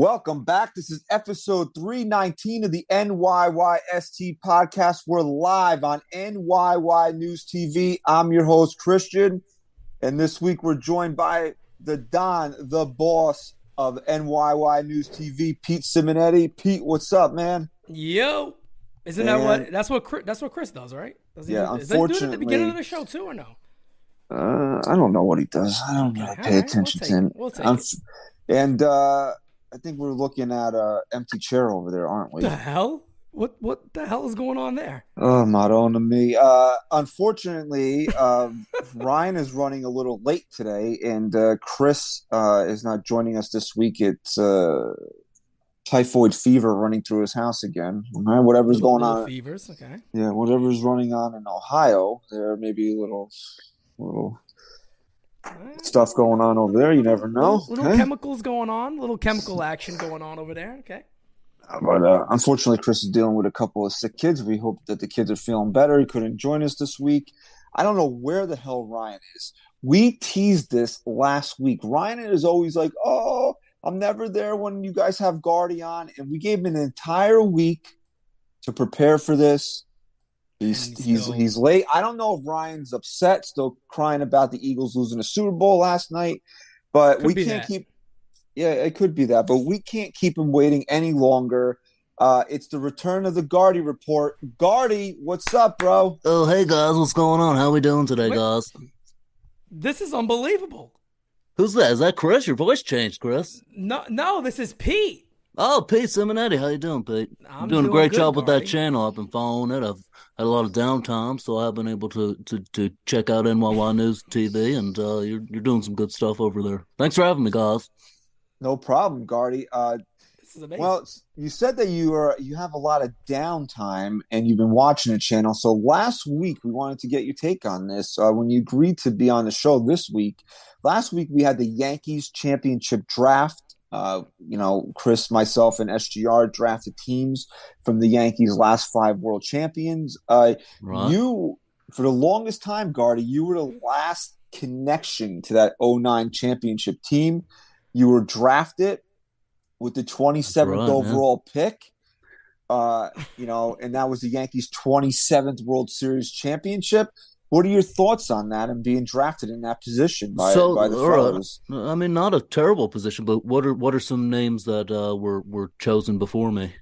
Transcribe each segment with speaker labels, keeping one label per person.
Speaker 1: Welcome back. This is episode 319 of the NYYST podcast. We're live on NYY News TV. I'm your host, Christian. And this week we're joined by the Don, the boss of NYY News TV, Pete Simonetti. Pete, what's up, man?
Speaker 2: Yo, isn't
Speaker 1: Man.
Speaker 2: that what that's what Chris, that's what Chris does, right? Does he
Speaker 1: Yeah,
Speaker 2: do, does he do it at the beginning of the show too, or no?
Speaker 1: Uh, I don't know what he does. I don't really
Speaker 2: Okay,
Speaker 1: pay
Speaker 2: right,
Speaker 1: attention
Speaker 2: we'll
Speaker 1: to him.
Speaker 2: We'll take it.
Speaker 1: and uh, I think we're looking at a empty chair over there, aren't we?
Speaker 2: The hell? What what the hell is going on there?
Speaker 1: Oh, Madonna me. Uh, unfortunately, uh, Ryan is running a little late today, and uh, Chris uh, is not joining us this week. It's uh, typhoid fever running through his house again. Right, whatever's
Speaker 2: Little-
Speaker 1: going
Speaker 2: little
Speaker 1: on,
Speaker 2: Fevers, okay.
Speaker 1: yeah, whatever's running on in Ohio, there may be a little, little. Stuff going on over there. You never know.
Speaker 2: Little, little chemicals going on, little chemical action going on over there. Okay.
Speaker 1: But uh, unfortunately, Chris is dealing with a couple of sick kids. We hope that the kids are feeling better. He couldn't join us this week. I don't know where the hell Ryan is. We teased this last week. Ryan is always like, "Oh, I'm never there when you guys have Guardian. and we gave him an entire week to prepare for this. He's
Speaker 2: And
Speaker 1: he's
Speaker 2: still-
Speaker 1: he's late. I don't know if Ryan's upset, still crying about the Eagles losing the Super Bowl last night, but
Speaker 2: Could
Speaker 1: we can't
Speaker 2: that.
Speaker 1: keep. Yeah, it could be that, but we can't keep him waiting any longer. Uh, it's the return of the Gardy report. Gardy, what's up, bro?
Speaker 3: Oh, hey guys, what's going on? How we doing today,
Speaker 2: Wait.
Speaker 3: guys?
Speaker 2: This is unbelievable.
Speaker 3: Who's that? Is that Chris? Your voice changed, Chris.
Speaker 2: No, no, this is Pete.
Speaker 3: Oh, Pete Simonetti. How you doing, Pete?
Speaker 2: I'm
Speaker 3: You're doing a great
Speaker 2: good,
Speaker 3: job with that channel. I've been following it. I've had a lot of downtime, so I've been able to to, to check out NYY News TV, and uh, you're you're doing some good stuff over there. Thanks for having me, guys.
Speaker 1: No problem, Gardy. Uh,
Speaker 2: This is amazing.
Speaker 1: well, you said that you are you have a lot of downtime and you've been watching the channel. So last week we wanted to get your take on this. Uh, when you agreed to be on the show this week, last week we had the Yankees championship draft. Uh, you know, Chris, myself, and SGR drafted teams from the Yankees' last five World Champions. Uh,
Speaker 3: Right.
Speaker 1: You, for the longest time, Gardy, you were the last connection to that 09 championship team. You were drafted with the 27th
Speaker 3: right, man.
Speaker 1: overall pick. Uh, you know, and that was the Yankees' 27th World Series championship. What are your thoughts on that and being drafted in that position by,
Speaker 3: So,
Speaker 1: by the
Speaker 3: all right.
Speaker 1: fellows?
Speaker 3: I mean, not a terrible position, but what are what are some names that uh, were were chosen before me?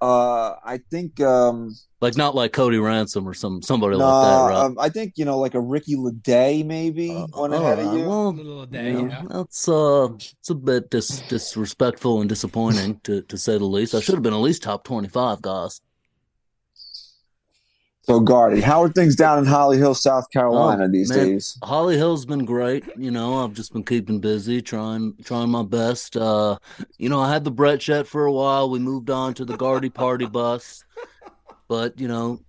Speaker 1: Uh, I think um,
Speaker 3: Like not like Cody Ransom or some somebody
Speaker 1: no,
Speaker 3: like that, right?
Speaker 1: um, I think you know, like a Ricky Ledée maybe
Speaker 3: Uh,
Speaker 1: went ahead
Speaker 3: all
Speaker 1: of you.
Speaker 3: Well,
Speaker 2: little day,
Speaker 3: Yeah,
Speaker 2: yeah.
Speaker 3: that's uh, it's a bit dis- disrespectful and disappointing to to say the least. I should have been at least top twenty five, guys.
Speaker 1: So, Gardy, how are things down in Holly Hill, South Carolina
Speaker 3: Oh,
Speaker 1: these
Speaker 3: man.
Speaker 1: days?
Speaker 3: Holly Hill's been great. You know, I've just been keeping busy, trying trying my best. Uh, you know, I had the Brett Jet for a while. We moved on to the Gardy Party bus, but you know,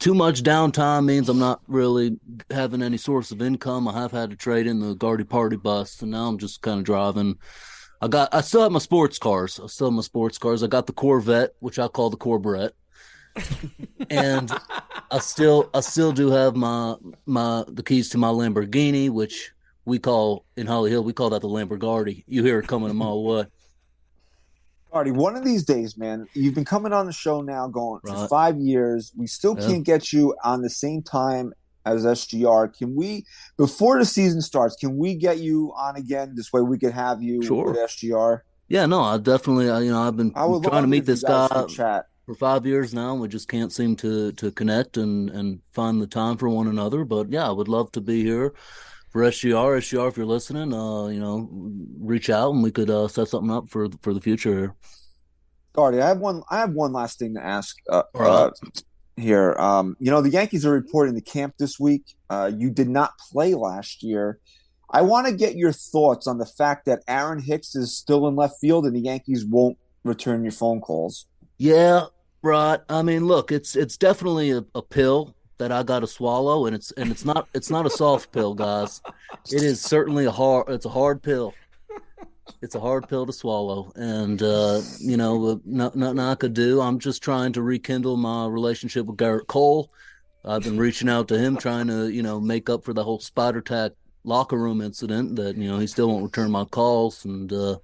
Speaker 3: too much downtime means I'm not really having any source of income. I have had to trade in the Gardy Party bus, and now I'm just kind of driving. I got, I still have my sports cars. I still have my sports cars. I got the Corvette, which I call the Corvette and I still I still do have my my the keys to my Lamborghini, which we call in Holly Hill we call that the Lamborghini. You hear it coming a mile away.
Speaker 1: Gardy, one of these days, man, you've been coming on the show now going for five years. We still
Speaker 3: Yeah.
Speaker 1: can't get you on the same time as SGR. Can we, before the season starts, can we get you on again? This way we could have you
Speaker 3: Sure.
Speaker 1: with SGR.
Speaker 3: Yeah, no, I definitely you know I've been trying to meet this guy
Speaker 1: chat.
Speaker 3: For five years now. and We just can't seem to to connect and and find the time for one another. But yeah, I would love to be here for SGR. SGR, if you're listening, uh, you know, reach out and we could uh, set something up for for the future. here.
Speaker 1: Gardy, I have one. I have one last thing to ask. Uh,
Speaker 3: right.
Speaker 1: uh, here, um, you know, the Yankees are reporting the camp this week. Uh, you did not play last year. I want to get your thoughts on the fact that Aaron Hicks is still in left field and the Yankees won't return your phone calls.
Speaker 3: Yeah, right. I mean, look, it's it's definitely a, a pill that I got to swallow, and it's and it's not it's not a soft pill, guys. It is certainly a hard. It's a hard pill. It's a hard pill to swallow, and uh, you know, nothing I could do. I'm just trying to rekindle my relationship with Gerrit Cole. I've been reaching out to him, trying to you know make up for the whole Spider Tack locker room incident. That you know he still won't return my calls, and uh,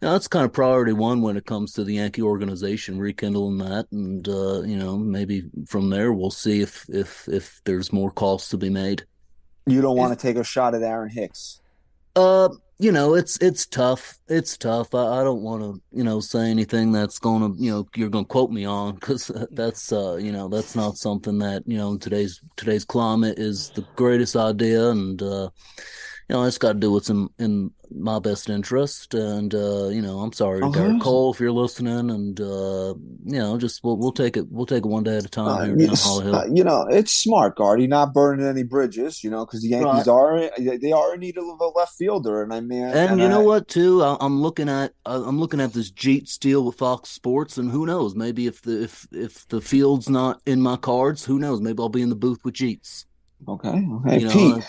Speaker 3: that's kind of priority one when it comes to the Yankee organization, rekindling that, and uh, you know maybe from there we'll see if if if there's more calls to be made.
Speaker 1: You don't want to take a shot at Aaron Hicks.
Speaker 3: Uh, you know it's it's tough. It's tough. I, I don't want to you know say anything that's going to you know you're going to quote me on because that's uh you know that's not something that you know today's today's climate is the greatest idea and. uh you know, it's got to do what's in, in my best interest. And, uh, you know, I'm sorry, uh-huh. Gerrit Cole, if you're listening. And, uh, you know, just we'll, we'll take it. We'll take it one day at a time uh, here
Speaker 1: you, uh, you know, it's smart, Gardy, not burning any bridges, you know, because the Yankees right. are, they are in need of a left fielder. And I mean,
Speaker 3: and, and you I, know what, too? I, am looking at, I'm looking at this Jeets deal with Fox Sports. And who knows, maybe if the, if, if the field's not in my cards, who knows? Maybe I'll be in the booth with Jeets.
Speaker 1: Okay. Okay. You know, Pete.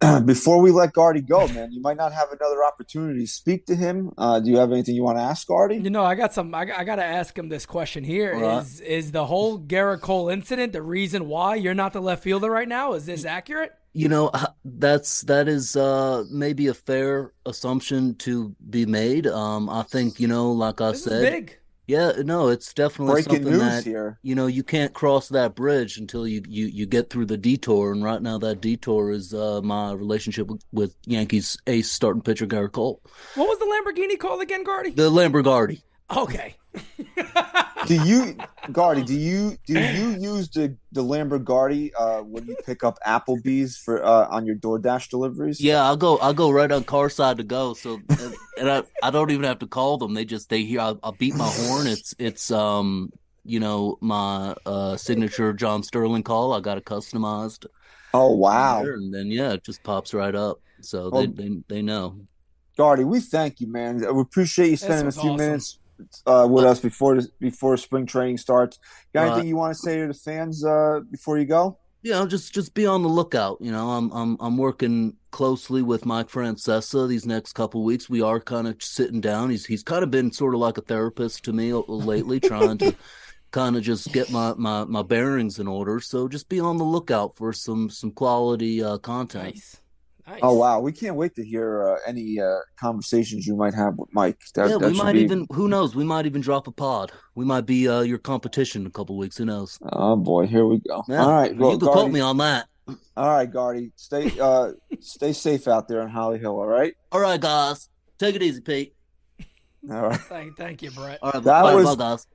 Speaker 1: Uh, before we let Gardy go, man, you might not have another opportunity to speak to him. Uh, do you have anything you want to ask Gardy?
Speaker 2: You know, I got some. I, I got to ask him this question here: right. Is is the whole Gerrit Cole incident the reason why you're not the left fielder right now? Is this accurate?
Speaker 3: You know, that's that is uh, maybe a fair assumption to be made. Um, I think you know, like I
Speaker 2: this
Speaker 3: said,
Speaker 2: big.
Speaker 3: Yeah, no, it's definitely
Speaker 1: Breaking
Speaker 3: something that
Speaker 1: here.
Speaker 3: you know you can't cross that bridge until you, you you get through the detour. And right now, that detour is uh, my relationship with, with, Yankees ace starting pitcher Gerrit Cole.
Speaker 2: What was the Lamborghini called again, Gardy?
Speaker 3: The Lamborghini.
Speaker 2: Okay.
Speaker 1: do you, Gardy? Do you do you use the the Lamborghini uh, when you pick up Applebee's for uh, on your DoorDash deliveries?
Speaker 3: Yeah, I'll go. I'll go right on car side to go. So, and I, I don't even have to call them. They just they hear. I'll, I'll beat my horn. It's it's um you know my uh signature John Sterling call. I got it customized.
Speaker 1: Oh wow!
Speaker 3: And then yeah, it just pops right up. So well, they, they they know.
Speaker 1: Gardy, we thank you, man. We appreciate you spending a few awesome. minutes uh, with us before before spring training starts. Got anything you want to say to the fans uh, before you go?
Speaker 3: You know, just just be on the lookout. You know, I'm I'm I'm working closely with Mike Francesa these next couple weeks. We are kind of sitting down. He's he's kind of been sort of like a therapist to me lately, trying to kind of just get my, my my bearings in order. So just be on the lookout for some some quality uh, content.
Speaker 2: Nice. Nice.
Speaker 1: Oh wow, we can't wait to hear uh, any uh, conversations you might have with Mike.
Speaker 3: That, yeah, that we might be... even. Who knows? We might even drop a pod. We might be uh, your competition in a couple weeks. Who knows?
Speaker 1: Oh boy, here we go. Yeah, All right,
Speaker 3: well, you can quote me on that.
Speaker 1: All right, Gardy, stay uh, stay safe out there in Holly Hill. All right.
Speaker 3: All right, guys, take it easy, Pete.
Speaker 1: All right.
Speaker 2: Thank, thank you, Brett.
Speaker 3: All right, that bye, was bye, guys.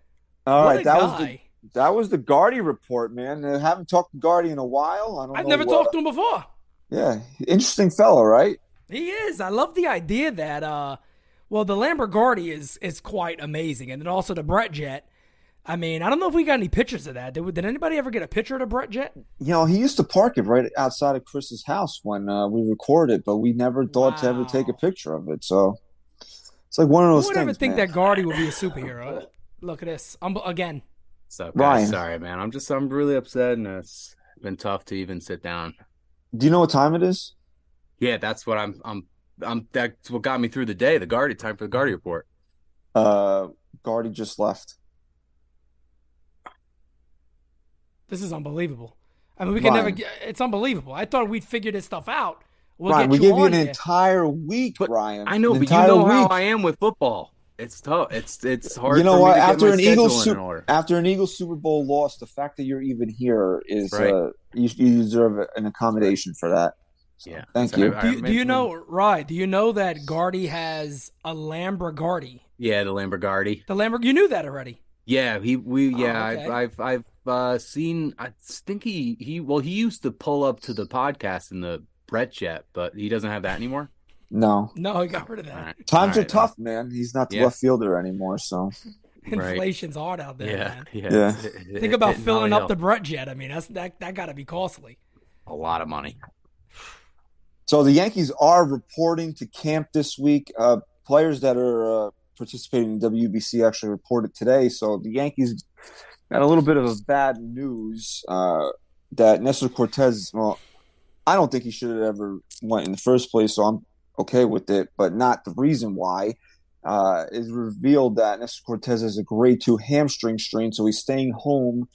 Speaker 1: All right, that guy. was the that was the Gardy report, man. I haven't talked to Gardy in a while. I don't.
Speaker 2: I've
Speaker 1: know
Speaker 2: never
Speaker 1: what...
Speaker 2: talked to him before.
Speaker 1: Yeah, interesting fellow, right?
Speaker 2: He is. I love the idea that uh well the Lamborghini is is quite amazing. And then also the Brett Jet. I mean, I don't know if we got any pictures of that. Did, did anybody ever get a picture of the Brett Jet?
Speaker 1: You know, he used to park it right outside of Chris's house when uh, we recorded, but we never thought wow. to ever take a picture of it. So it's like one of those Who would things.
Speaker 2: ever think
Speaker 1: man.
Speaker 2: that Gardy would be a superhero? Look at this. I'm, again.
Speaker 4: What's up, guys? Ryan. Sorry, man. I'm just I'm really upset, and it's been tough to even sit down.
Speaker 1: Do you know what time it is?
Speaker 4: Yeah, that's what I'm. I'm. I'm. That's what got me through the day. The Gardy time for the Gardy report.
Speaker 1: Uh, Gardy just left.
Speaker 2: This is unbelievable. I mean, we can Ryan. never. It's unbelievable. I thought we'd figure this stuff out.
Speaker 1: We'll
Speaker 2: Ryan,
Speaker 1: we gave you an
Speaker 2: here.
Speaker 1: entire week, but Ryan.
Speaker 4: I know,
Speaker 1: an
Speaker 4: but you know week. how I am with football. It's tough. It's it's hard.
Speaker 1: You know
Speaker 4: what?
Speaker 1: after an Eagles Super, after an Eagles Super Bowl loss, the fact that you're even here is right. uh, you, you deserve an accommodation for that.
Speaker 4: So, yeah.
Speaker 1: Thank you.
Speaker 2: do, you, do you know, right? Do you know that Gardy has a Lamborghini?
Speaker 4: Yeah, the Lamborghini.
Speaker 2: The Lamborghini. You knew that already.
Speaker 4: Yeah, he we yeah,
Speaker 2: oh, okay.
Speaker 4: I've I've I've uh, seen. I think he he well he used to pull up to the podcast in the Brett jet, but he doesn't have that anymore.
Speaker 1: No,
Speaker 2: no, he got rid of that.
Speaker 1: Right. Times right, are tough, man. He's not the yeah. left fielder anymore, so
Speaker 2: inflation's right. hard out there.
Speaker 4: Yeah,
Speaker 2: man.
Speaker 4: yeah.
Speaker 1: yeah.
Speaker 2: It, Think about filling up the Brett jet. I mean, that's that that got to be costly.
Speaker 4: A lot of money.
Speaker 1: So the Yankees are reporting to camp this week. Uh, players that are uh, participating in WBC actually reported today. So the Yankees got a little bit of a bad news uh, that Nestor Cortes. Well, I don't think he should have ever went in the first place, so I'm okay with it, but not the reason why. Uh, is revealed that Nestor Cortes has a grade two hamstring strain, so he's staying home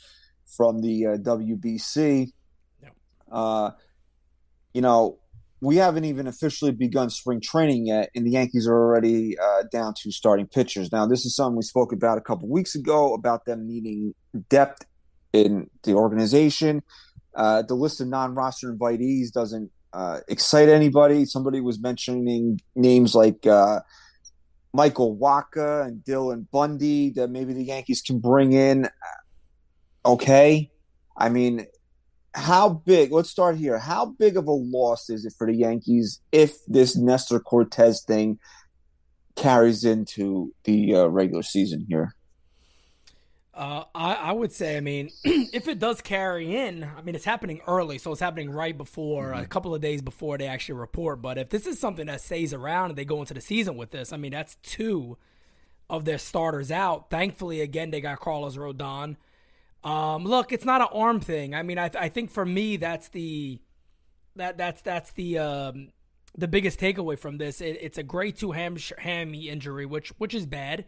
Speaker 1: from the uh, WBC.
Speaker 2: Yeah.
Speaker 1: Uh, you know, we haven't even officially begun spring training yet, and the Yankees are already uh, down to starting pitchers. Now, this is something we spoke about a couple weeks ago about them needing depth in the organization. Uh, the list of non-roster invitees doesn't uh, excite anybody. Somebody was mentioning names like uh, Michael Wacha and Dylan Bundy that maybe the Yankees can bring in. Okay, I mean, how big? Let's start here. How big of a loss is it for the Yankees if this Nestor Cortes thing carries into the uh, regular season here?
Speaker 2: Uh, I, I would say, I mean, if it does carry in, I mean, it's happening early, so it's happening right before, mm-hmm. a couple of days before they actually report. But if this is something that stays around and they go into the season with this, I mean, that's two of their starters out. Thankfully, again, they got Carlos Rodon. Um, look, it's not an arm thing. I mean, I, I think for me, that's the that that's that's the um, the biggest takeaway from this. It, it's a grade two ham hammy injury, which which is bad.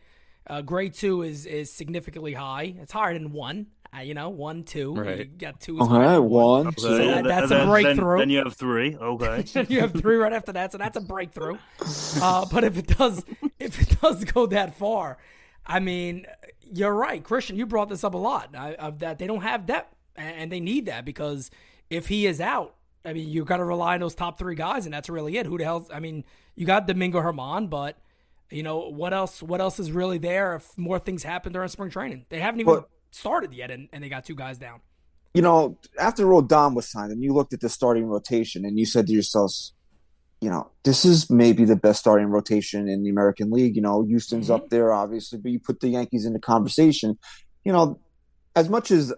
Speaker 2: Uh, grade two is is significantly high. It's higher than one. Uh, you know, one, two.
Speaker 4: Right.
Speaker 2: You got two.
Speaker 1: All right, one.
Speaker 5: Okay.
Speaker 2: So that- that's a breakthrough.
Speaker 5: Then, then you have three. Okay.
Speaker 2: Then you have three right after that, so that's a breakthrough. Uh, but if it does, if it does go that far, I mean, you're right, Christian. You brought this up a lot uh, of that they don't have depth, and and they need that because if he is out, I mean, you've got to rely on those top three guys, and that's really it. Who the hell? I mean, you got Domingo Germán, but you know what else? What else is really there if more things happen during spring training? They haven't even started yet, and, and they got two guys down.
Speaker 1: you know, after Rodon was signed and you looked at the starting rotation and you said to yourselves, you know, this is maybe the best starting rotation in the American League. You know, Houston's up mm-hmm. there, obviously, but you put the Yankees in the conversation. You know, as much as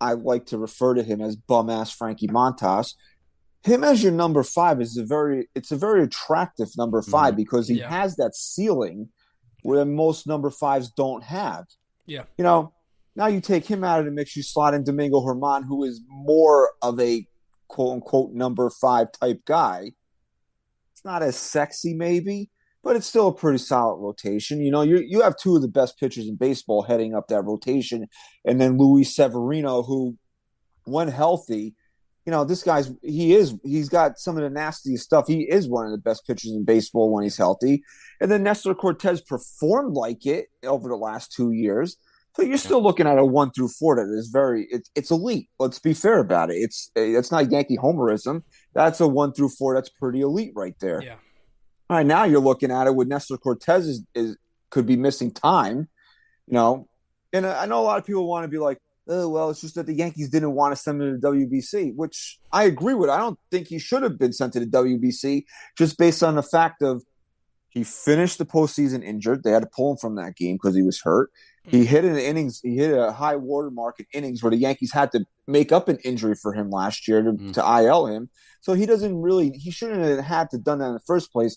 Speaker 1: I like to refer to him as bum ass Frankie Montas, him as your number five is a very it's a very attractive number mm-hmm. 5 because he
Speaker 2: Yeah.
Speaker 1: has that ceiling where most number fives don't have.
Speaker 2: Yeah.
Speaker 1: You know, now you take him out of the mix, you slot in Domingo Germán, who is more of a quote unquote number five type guy. It's not as sexy, maybe, but it's still a pretty solid rotation. You know, you you have two of the best pitchers in baseball heading up that rotation, and then Luis Severino, who, when healthy, you know, this guy's he is he's got some of the nastiest stuff. He is one of the best pitchers in baseball when he's healthy. And then Nestor Cortes performed like it over the last two years. So you're still looking at a one through four that is very it, it's elite. Let's be fair about it. It's it's not Yankee homerism. That's a one through four. That's pretty elite right there.
Speaker 2: Yeah.
Speaker 1: All right, now you're looking at it with Nestor Cortes is, is could be missing time, you know. And I know a lot of people want to be like, oh well, it's just that the Yankees didn't want to send him to the WBC, which I agree with. I don't think he should have been sent to the WBC just based on the fact of he finished the postseason injured. They had to pull him from that game because he was hurt. He hit an innings. He hit a high watermark in innings where the Yankees had to make up an injury for him last year to,
Speaker 4: Mm.
Speaker 1: to IL him. So he doesn't really. He shouldn't have had to done that in the first place.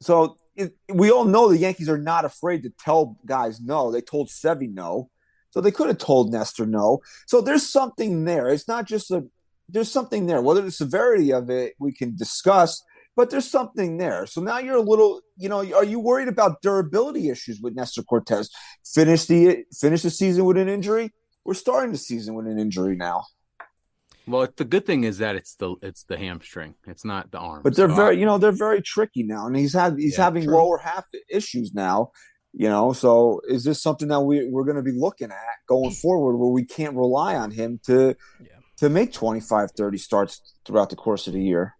Speaker 1: So it, we all know the Yankees are not afraid to tell guys no. They told Sevy no, so they could have told Nestor no. So there's something there. It's not just a. There's something there. Whether the severity of it we can discuss, but there's something there. So now you're a little, you know, are you worried about durability issues with Nestor Cortes? Finish the finish the season with an injury. We're starting the season with an injury now,
Speaker 4: Well, the good thing is that it's the it's the hamstring. It's not the arm.
Speaker 1: but they're
Speaker 4: So
Speaker 1: very, you know, they're very tricky now, and he's had he's
Speaker 4: Yeah,
Speaker 1: having
Speaker 4: true.
Speaker 1: lower half issues now. You know, so is this something that we we're going to be looking at going forward, where we can't rely on him to
Speaker 2: Yeah.
Speaker 1: to make 25, 30 starts throughout the course of the year?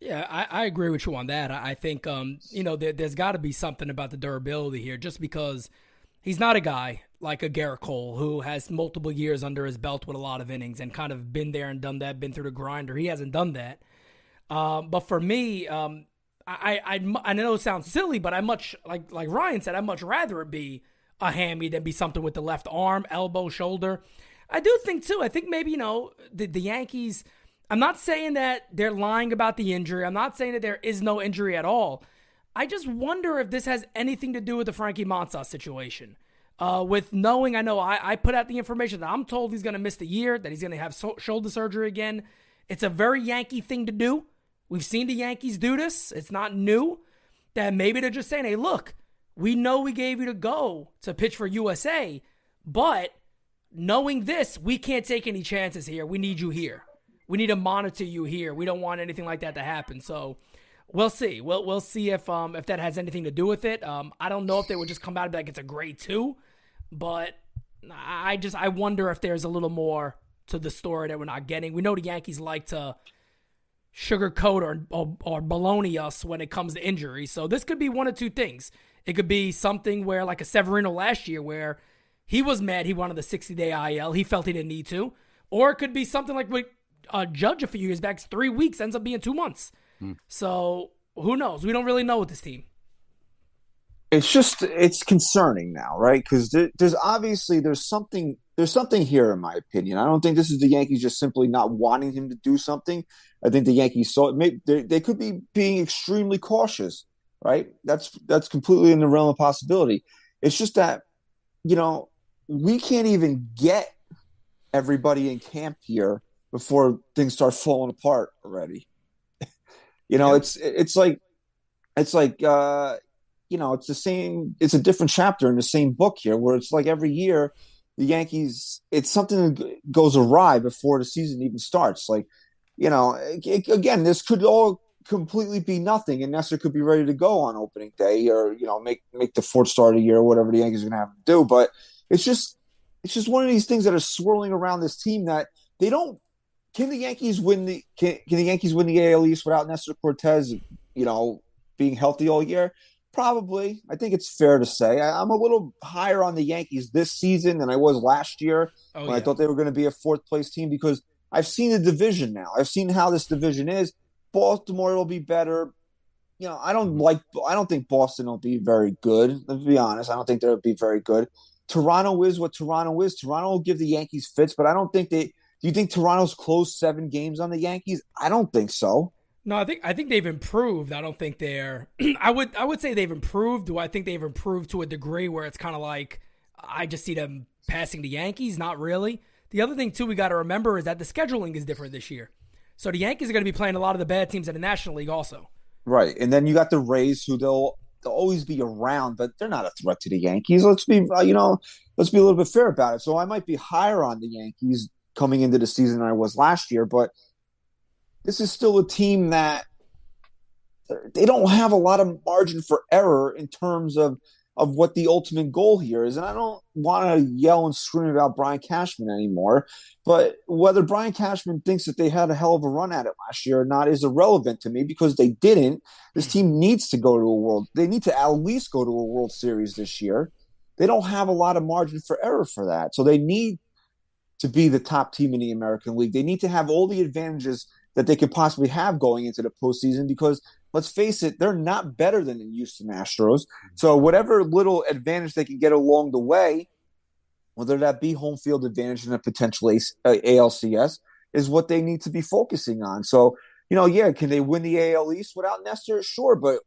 Speaker 2: Yeah, I, I agree with you on that. I, I think um, you know there, there's got to be something about the durability here, just because he's not a guy like a Gerrit Cole who has multiple years under his belt with a lot of innings and kind of been there and done that, been through the grinder. He hasn't done that. Um, but for me, um, I, I I know it sounds silly, but I much like like Ryan said, I much rather it be a hammy than be something with the left arm, elbow, shoulder. I do think too. I think maybe you know the the Yankees. I'm not saying that they're lying about the injury. I'm not saying that there is no injury at all. I just wonder if this has anything to do with the Frankie Montas situation. Uh, with knowing, I know I, I put out the information that I'm told he's going to miss the year, that he's going to have so- shoulder surgery again. It's a very Yankee thing to do. We've seen the Yankees do this. It's not new. That maybe they're just saying, hey, look, we know we gave you to go to pitch for USA, but knowing this, we can't take any chances here. We need you here. We need to monitor you here. We don't want anything like that to happen. So we'll see. We'll we'll see if um if that has anything to do with it. Um, I don't know if they would just come out and be like it's a grade two, but I just I wonder if there's a little more to the story that we're not getting. We know the Yankees like to sugarcoat or, or or baloney us when it comes to injuries. So this could be one of two things. It could be something where like a Severino last year where he was mad he wanted the 60 day IL. He felt he didn't need to. Or it could be something like with uh, Judge a few years back, three weeks ends up being two months. Hmm. So who knows? We don't really know with this team.
Speaker 1: It's just it's concerning now, right? Because there, there's obviously there's something there's something here, in my opinion. I don't think this is the Yankees just simply not wanting him to do something. I think the Yankees saw it. Maybe they, they could be being extremely cautious, right? That's that's completely in the realm of possibility. It's just that, you know, we can't even get everybody in camp here before things start falling apart already. you know, yeah. it's it's like it's like uh, you know, it's the same. It's a different chapter in the same book here, where it's like every year the Yankees, it's something that goes awry before the season even starts. Like, you know, it, again, this could all completely be nothing, and Nestor could be ready to go on opening day, or you know, make make the fourth start of the year, or whatever the Yankees are going to have to do. But it's just, it's just one of these things that are swirling around this team that they don't. Can the Yankees win the can, can the Yankees win the AL East without Nestor Cortes? You know, being healthy all year. Probably. I think it's fair to say. I, am a little higher on the Yankees this season than I was last year oh, when yeah. I thought they were going to be a fourth place team because I've seen the division now. I've seen how this division is. Baltimore will be better. You know, I don't like. I don't think Boston will be very good. Let's be honest. I don't think they'll be very good. Toronto is what Toronto is. Toronto will give the Yankees fits, but I don't think they. Do you think Toronto's closed seven games on the Yankees? I don't think so.
Speaker 2: No, I think I think they've improved. I don't think they're. I would I would say they've improved. Do I think they've improved to a degree where it's kind of like I just see them passing the Yankees? Not really. The other thing too we got to remember is that the scheduling is different this year. So the Yankees are going to be playing a lot of the bad teams in the National League also.
Speaker 1: Right, and then you got the Rays, who they'll they'll always be around, but they're not a threat to the Yankees. Let's be uh, you know let's be a little bit fair about it. So I might be higher on the Yankees coming into the season than I was last year, but this is still a team that uh, they don't have a lot of margin for error in terms of of what the ultimate goal here is. And I don't want to yell and scream about Brian Cashman anymore, but whether Brian Cashman thinks that they had a hell of a run at it last year or not is irrelevant to me because they didn't. This hmm. team needs to go to a world. They need to at least go to a World Series this year. They don't have a lot of margin for error for that. So they need to be the top team in the American League. They need to have all the advantages that they could possibly have going into the postseason because let's face it, they're not better than the Houston Astros. So whatever little advantage they can get along the way, whether that be home field advantage in a potential ALCS, uh, is what they need to be focusing on. So, you know, yeah, can they win the AL East without Nestor? Sure, but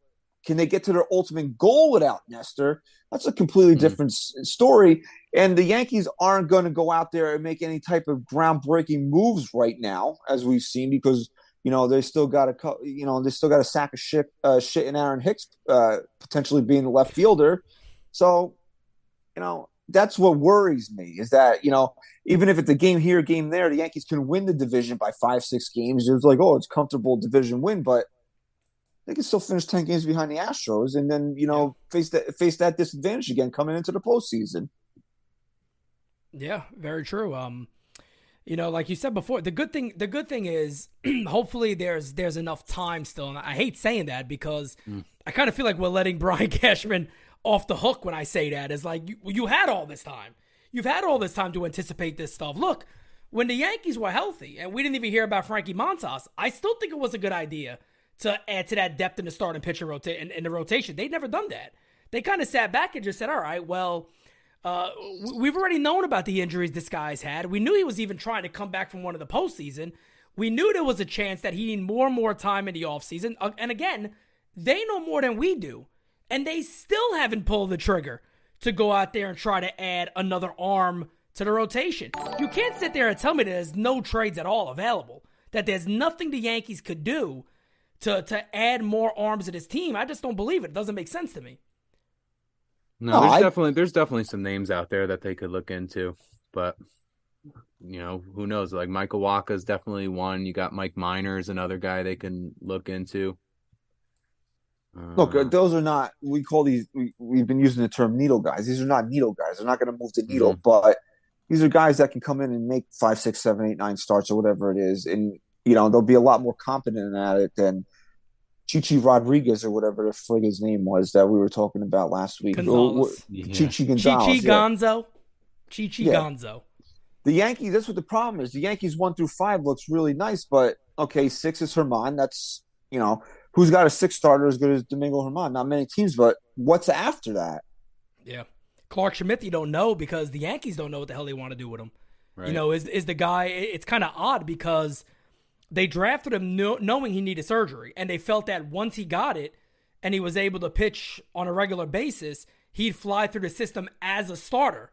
Speaker 1: can they get to their ultimate goal without Nestor? That's a completely mm-hmm. different story. And the Yankees aren't going to go out there and make any type of groundbreaking moves right now, as we've seen, because you know they still got a you know they still got a sack of shit uh, shit in Aaron Hicks uh, potentially being the left fielder. So, you know that's what worries me is that you know even if it's a game here, game there, the Yankees can win the division by five, six games. It's like oh, it's comfortable division win, but they can still finish ten games behind the Astros, and then you know face that face that disadvantage again coming into the postseason.
Speaker 2: Yeah, very true. Um, you know, like you said before, the good thing the good thing is hopefully there's there's enough time still. And I hate saying that because mm. I kind of feel like we're letting Brian Cashman off the hook when I say that. Is like you, you had all this time. You've had all this time to anticipate this stuff. Look, when the Yankees were healthy and we didn't even hear about Frankie Montas, I still think it was a good idea to add to that depth in the starting pitcher rota- in, in the rotation. They'd never done that. They kind of sat back and just said, "All right, well." Uh, we've already known about the injuries this guy's had. We knew he was even trying to come back from one of the postseason. We knew there was a chance that he needed more and more time in the offseason. Uh, and again, they know more than we do, and they still haven't pulled the trigger to go out there and try to add another arm to the rotation. You can't sit there and tell me there's no trades at all available, that there's nothing the Yankees could do to to add more arms to this team. I just don't believe it. It doesn't make sense to me.
Speaker 4: No,
Speaker 1: No,
Speaker 4: there's
Speaker 1: I-
Speaker 4: definitely there's definitely some names out there that they could look into, but you know who knows? Like Michael Wacha is definitely one. You got Mike Miners, another guy they can look into.
Speaker 1: Look,
Speaker 4: Uh,
Speaker 1: uh, those are not. We call these. We, we've been using the term needle guys. These are not needle guys. They're not going to move the needle,
Speaker 4: Mm-hmm.
Speaker 1: but these are guys that can come in and make five, six, seven, eight, nine starts or whatever it is, and you know they'll be a lot more competent at it than Chichi Rodriguez or whatever the frig his name was that we were talking about last week.
Speaker 2: Gonzalez.
Speaker 4: yeah.
Speaker 1: Chichi
Speaker 2: Chi
Speaker 1: Gonzalez.
Speaker 2: Chi
Speaker 1: yeah.
Speaker 2: Gonzo. Chi Chi
Speaker 1: Yeah.
Speaker 2: Gonzo.
Speaker 1: The Yankees, that's what the problem is. The Yankees one through five looks really nice, but okay, six is Germán. That's you know, who's got a six starter as good as Domingo Germán? Not many teams, but what's after that?
Speaker 2: Yeah. Clarke Schmidt, you don't know because the Yankees don't know what the hell they want to do with him.
Speaker 4: Right.
Speaker 2: You know, is is the guy? It's kind of odd because they drafted him kno- knowing he needed surgery, and they felt that once he got it and he was able to pitch on a regular basis, he'd fly through the system as a starter.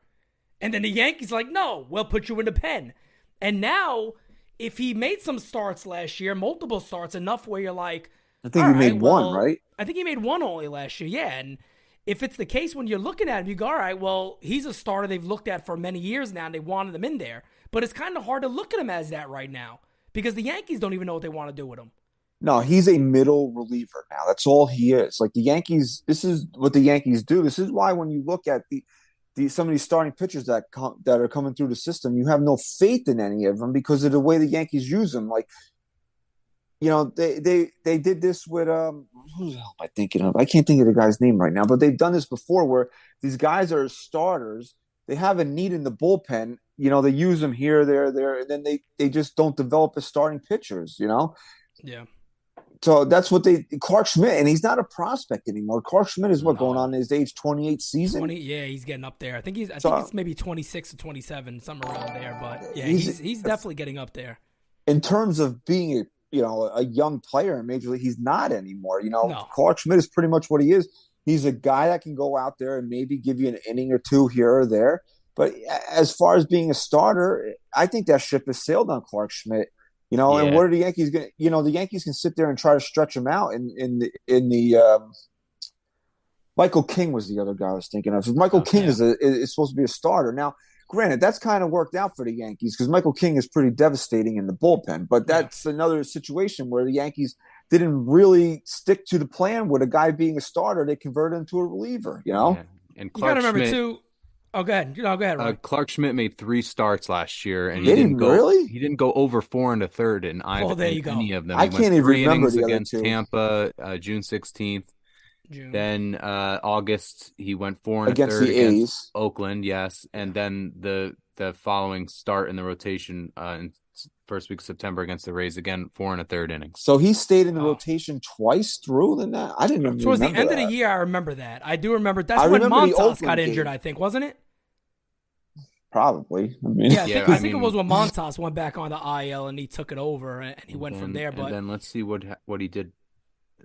Speaker 2: And then the Yankees like, no, we'll put you in the pen. And now, if he made some starts last year, multiple starts, enough where you're like,
Speaker 1: I think he made
Speaker 2: right,
Speaker 1: one, right?
Speaker 2: I think he made one only last year, yeah. And if it's the case when you're looking at him, you go, all right, well, he's a starter they've looked at for many years now and they wanted him in there. But it's kind of hard to look at him as that right now because the Yankees don't even know what they want to do with him.
Speaker 1: No, he's a middle reliever now. That's all he is. Like the Yankees, this is what the Yankees do. This is why when you look at the, the some of these starting pitchers that that are coming through the system, you have no faith in any of them because of the way the Yankees use them. Like, you know, they they they did this with um who the hell am I thinking of? I can't think of the guy's name right now, but they've done this before where these guys are starters. They have a need in the bullpen. You know, they use them here, there, there, and then they they just don't develop as starting pitchers. You know.
Speaker 2: Yeah.
Speaker 1: So that's what they Clarke Schmidt, and he's not a prospect anymore. Clarke Schmidt is what
Speaker 2: No.
Speaker 1: going on in his age twenty eight season.
Speaker 2: 20, yeah, he's getting up there. I think he's I
Speaker 1: So-
Speaker 2: think it's maybe 26 or 27, somewhere around there, but yeah,
Speaker 1: He's-
Speaker 2: he's he's definitely getting up there.
Speaker 1: In terms of being a you know a young player in Major League, he's not anymore. You know,
Speaker 2: No.
Speaker 1: Clarke Schmidt is pretty much what he is. He's a guy that can go out there and maybe give you an inning or two here or there. But as far as being a starter, I think that ship has sailed on Clarke Schmidt. You know, and what are the Yankees going? to You know, the Yankees can sit there and try to stretch him out in in the in the. Um, Michael King was the other guy I was thinking of. Michael King
Speaker 2: Okay.
Speaker 1: is a, is is supposed to be a starter now. Granted, that's kind of worked out for the Yankees because Michael King is pretty devastating in the bullpen. But
Speaker 2: Yeah.
Speaker 1: that's another situation where the Yankees didn't really stick to the plan with a guy being a starter. They converted him to a reliever. You know,
Speaker 4: Yeah. And
Speaker 2: You
Speaker 4: Clark
Speaker 2: got to remember
Speaker 4: Schmidt,
Speaker 2: too. Oh, go ahead. No, go ahead.
Speaker 4: uh, Clarke Schmidt made three starts last year, and he
Speaker 1: Did he
Speaker 4: didn't go.
Speaker 1: really?
Speaker 4: He didn't go over four and a third in either
Speaker 2: Oh, there
Speaker 4: in
Speaker 2: you go.
Speaker 4: any of them.
Speaker 1: I
Speaker 4: He went
Speaker 1: can't even remember
Speaker 4: innings
Speaker 1: the other
Speaker 4: against
Speaker 1: two.
Speaker 4: Tampa, uh, June sixteenth. Then uh, August he went four and
Speaker 1: against
Speaker 4: a third
Speaker 1: the
Speaker 4: against
Speaker 1: A's.
Speaker 4: Oakland, yes, and then the the following start in the rotation uh, in s- first week of September against the Rays again, four and a third innings.
Speaker 1: So he stayed in the
Speaker 2: Wow.
Speaker 1: rotation twice through than that. I didn't even
Speaker 2: Towards the
Speaker 1: remember
Speaker 2: end of the year, I remember that. I do remember. That's
Speaker 1: I
Speaker 2: when
Speaker 1: remember
Speaker 2: Montas got injured,
Speaker 1: game.
Speaker 2: I think, wasn't it?
Speaker 1: Probably. I mean,
Speaker 2: Yeah, I
Speaker 4: Yeah,
Speaker 2: think, I
Speaker 4: I
Speaker 2: think it was when Montas went back on the IL and he took it over and he went from
Speaker 4: And-
Speaker 2: there.
Speaker 4: and
Speaker 2: But
Speaker 4: then let's see what what he did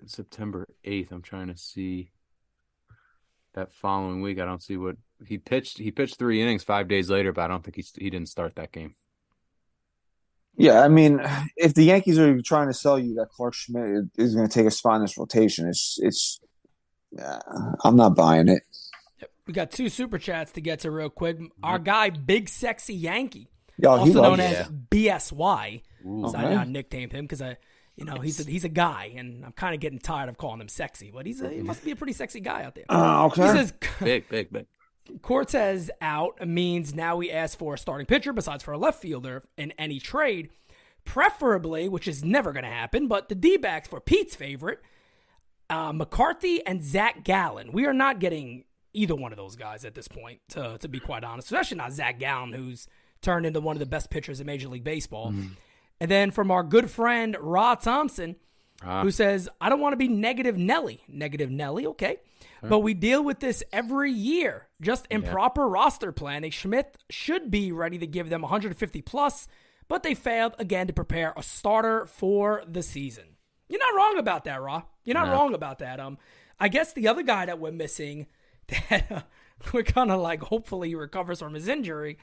Speaker 4: September eighth. I'm trying to see that following week. I don't see what he pitched. He pitched three innings five days later, but I don't think he he didn't start that game.
Speaker 1: Yeah, I mean, if the Yankees are trying to sell you that Clarke Schmidt is going to take a spot in this rotation, it's it's. Uh, I'm not buying it.
Speaker 2: we got two super chats to get to real quick. Our guy, Big Sexy Yankee,
Speaker 1: Yo, he
Speaker 2: also known as
Speaker 4: Yeah.
Speaker 2: BSY.
Speaker 4: Ooh.
Speaker 2: So
Speaker 1: Okay.
Speaker 2: I, I nicknamed him because I, you know, he's a, he's a guy, and I'm kind of getting tired of calling him sexy. But he's a, he must be a pretty sexy guy out there.
Speaker 1: Uh,
Speaker 2: He
Speaker 1: okay.
Speaker 2: says
Speaker 4: Big, big, big.
Speaker 2: Cortes out means now we ask for a starting pitcher besides for a left fielder in any trade, preferably, which is never going to happen, but the D backs for Pete's favorite, uh, McCarthy and Zach Gallen. We are not getting either one of those guys at this point, to, to be quite honest, especially not Zach Gallen, who's turned into one of the best pitchers in Major League Baseball. And then from our good friend, Rod Thompson,
Speaker 4: Ah.
Speaker 2: who says, I don't want to be negative Nelly. Negative Nelly, okay. But we deal with this every year. Just improper roster planning. Schmidt should be ready to give them 150 plus, but they failed again to prepare a starter for the season. You're not wrong about that, Raw. You're not
Speaker 4: No.
Speaker 2: wrong about that. Um, I guess the other guy that we're missing, that uh, we're kind of like hopefully he recovers from his injury,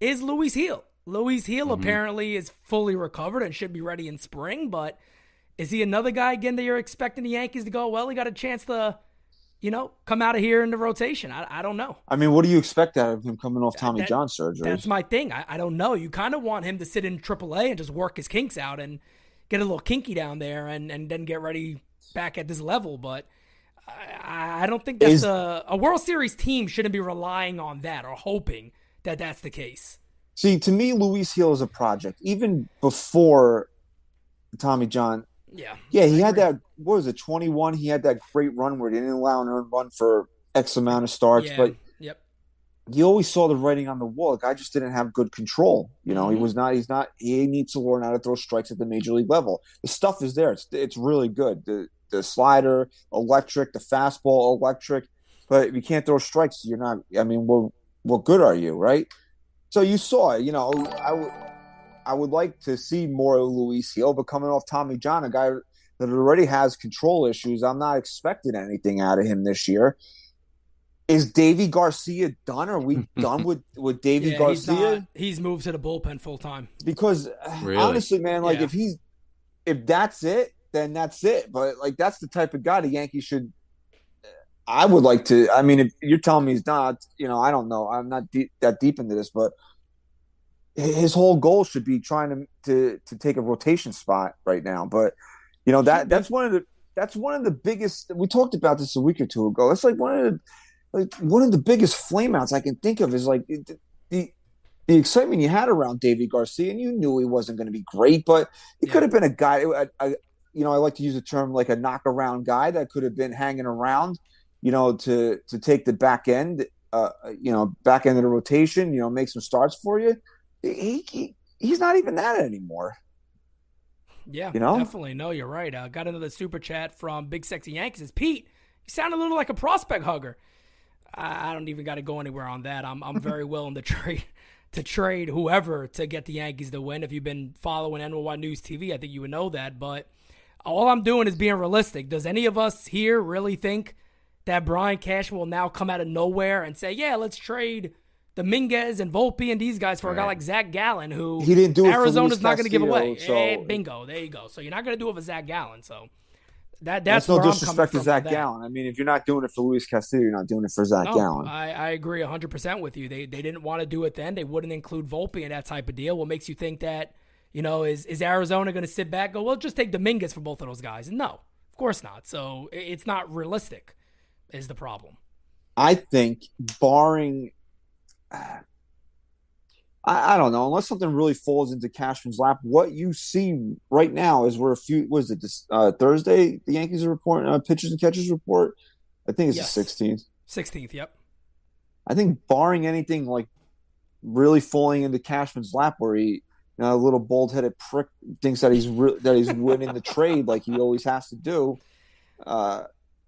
Speaker 2: is Luis Gil. Luis Gil
Speaker 4: Mm-hmm.
Speaker 2: apparently is fully recovered and should be ready in spring, but is he another guy again that you're expecting the Yankees to go? Well, he got a chance to, you know, come out of here in the rotation. I, I don't know.
Speaker 1: I mean, what do you expect out of him coming off Tommy
Speaker 2: that-
Speaker 1: John surgery?
Speaker 2: That's my thing. I, I don't know. You kind of want him to sit in AAA and just work his kinks out and get a little kinky down there and, and then get ready back at this level. But I, I don't think that's
Speaker 1: Is-
Speaker 2: a, a World Series team shouldn't be relying on that or hoping that that's the case.
Speaker 1: See, to me, Luis Gil is a project. Even before Tommy John,
Speaker 2: Yeah.
Speaker 1: yeah, he had that. What was it? Twenty one. He had that great run where he didn't allow an earned run for X amount of starts,
Speaker 2: Yeah.
Speaker 1: but
Speaker 2: yep.
Speaker 1: you always saw the writing on the wall. The guy just didn't have good control. You know, he
Speaker 2: Mhm.
Speaker 1: was not. He's not. He needs to learn how to throw strikes at the major league level. The stuff is there. It's it's really good. The the slider, electric. The fastball, electric. But if you can't throw strikes, you're not. I mean, what what good are you, right? So you saw. it, You know, I would I would like to see more of Luis Gil, but coming off Tommy John, a guy that already has control issues, I'm not expecting anything out of him this year. Is Deivi García done? Are we done with with Deivi
Speaker 2: Yeah, he's,
Speaker 1: Garcia?
Speaker 2: not, he's moved to the bullpen full time.
Speaker 1: Because
Speaker 4: Really?
Speaker 1: honestly, man, like
Speaker 2: Yeah.
Speaker 1: if he's if that's it, then that's it. But like that's the type of guy the Yankees should. I would like to. I mean, if you're telling me he's not, you know, I don't know. I'm not deep, that deep into this, but his whole goal should be trying to to to take a rotation spot right now. But you know that that's one of the that's one of the biggest. We talked about this a week or two ago. That's like one of the like one of the biggest flameouts I can think of is like the the, the excitement you had around Deivi García, and you knew he wasn't going to be great, but he
Speaker 2: Yeah.
Speaker 1: could have been a guy. A, a, you know, I like to use the term like a knockaround guy that could have been hanging around. You know, to to take the back end, uh, you know, back end of the rotation. You know, make some starts for you. He, he he's not even that anymore.
Speaker 2: Yeah,
Speaker 1: You know?
Speaker 2: definitely. No, you're right. Uh, got another super chat from Big Sexy Yankees. It's Pete. You sound a little like a prospect hugger. I, I don't even got to go anywhere on that. I'm I'm very willing to trade to trade whoever to get the Yankees to win. If you've been following NY News TV, I think you would know that. But all I'm doing is being realistic. Does any of us here really think that Brian Cash will now come out of nowhere and say, "Yeah, let's trade"? Dominguez and Volpe and these guys for a guy like Zach Gallen, who
Speaker 1: He didn't do
Speaker 2: Arizona's not going to give away.
Speaker 1: so-
Speaker 2: Eh, bingo, there you go. So you're not going to do it for Zach Gallen. So that
Speaker 1: That's,
Speaker 2: that's,
Speaker 1: no disrespect to Zach. Gallen. I mean, if you're not doing it for Luis Castillo, you're not doing it for Zach
Speaker 2: No,
Speaker 1: Gallen.
Speaker 2: I, I agree 100% with you. They they didn't want to do it then. They wouldn't include Volpe in that type of deal. What makes you think that, you know, is, is Arizona going to sit back go, well, just take Dominguez for both of those guys? No, of course not. So it's not realistic, is the problem.
Speaker 1: I think, barring, I, I don't know, unless something really falls into Cashman's lap, what you see right now is we're a few. Was it this uh, Thursday? The Yankees are reporting uh, pitchers and catchers report. I think it's
Speaker 2: Yes.
Speaker 1: the 16th.
Speaker 2: 16th, yep.
Speaker 1: I think, barring anything like really falling into Cashman's lap, where he, you know, a little bald-headed prick thinks that he's re- that he's winning the trade like he always has to do. Uh,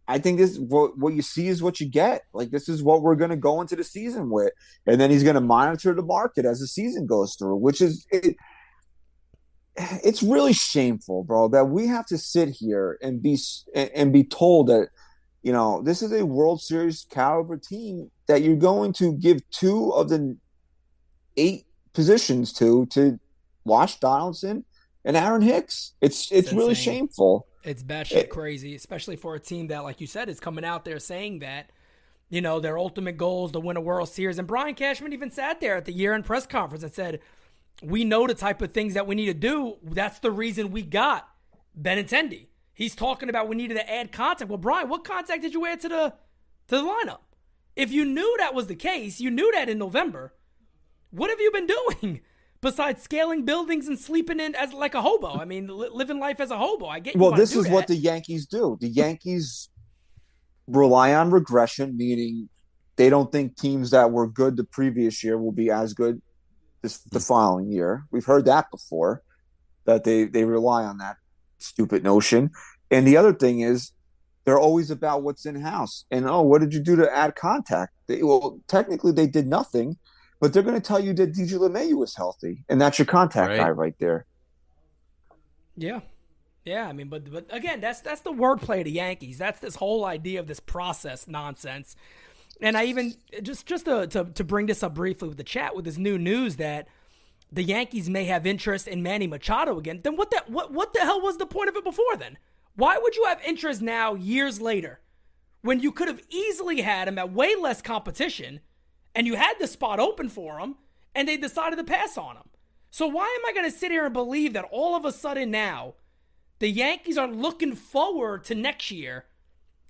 Speaker 1: I think this what what you see is what you get. Like this is what we're going to go into the season with, and then he's going to monitor the market as the season goes through, which is it, it's really shameful, bro, that we have to sit here and be and be told that you know this is a World Series caliber team that you're going to give two of the eight positions to to Wash Donaldson and Aaron Hicks. It's it's really
Speaker 2: insane.
Speaker 1: shameful.
Speaker 2: It's batshit
Speaker 1: It-
Speaker 2: crazy, especially for a team that, like you said, is coming out there saying that, you know, their ultimate goal is to win a World Series. And Brian Cashman even sat there at the year end press conference and said, We know the type of things that we need to do. That's the reason we got Benintendi. He's talking about we needed to add contact. Well, Brian, what contact did you add to the to the lineup? If you knew that was the case, you knew that in November. What have you been doing besides scaling buildings and sleeping in as like a hobo? I mean, li- living life as a hobo. I get.
Speaker 1: Well, this is what the Yankees do. The Yankees rely on regression, meaning they don't think teams that were good the previous year will be as good this the hmm. following year. We've heard that before. That they they rely on that stupid notion. And the other thing is they're always about what's in house. And oh, what did you do to add contact? They, well, technically they did nothing, but they're going to tell you that DJ LeMahieu was healthy, and that's your contact
Speaker 4: Right.
Speaker 1: guy right there.
Speaker 2: Yeah. Yeah, I mean, but but again, that's that's the wordplay of the Yankees. That's this whole idea of this process nonsense. And I even just just to, to to bring this up briefly with the chat with this new news that the Yankees may have interest in Manny Machado again. Then what that what what the hell was the point of it before then? Why would you have interest now years later when you could have easily had him at way less competition and you had the spot open for him and they decided to pass on him? So why am I going to sit here and believe that all of a sudden now the Yankees are looking forward to next year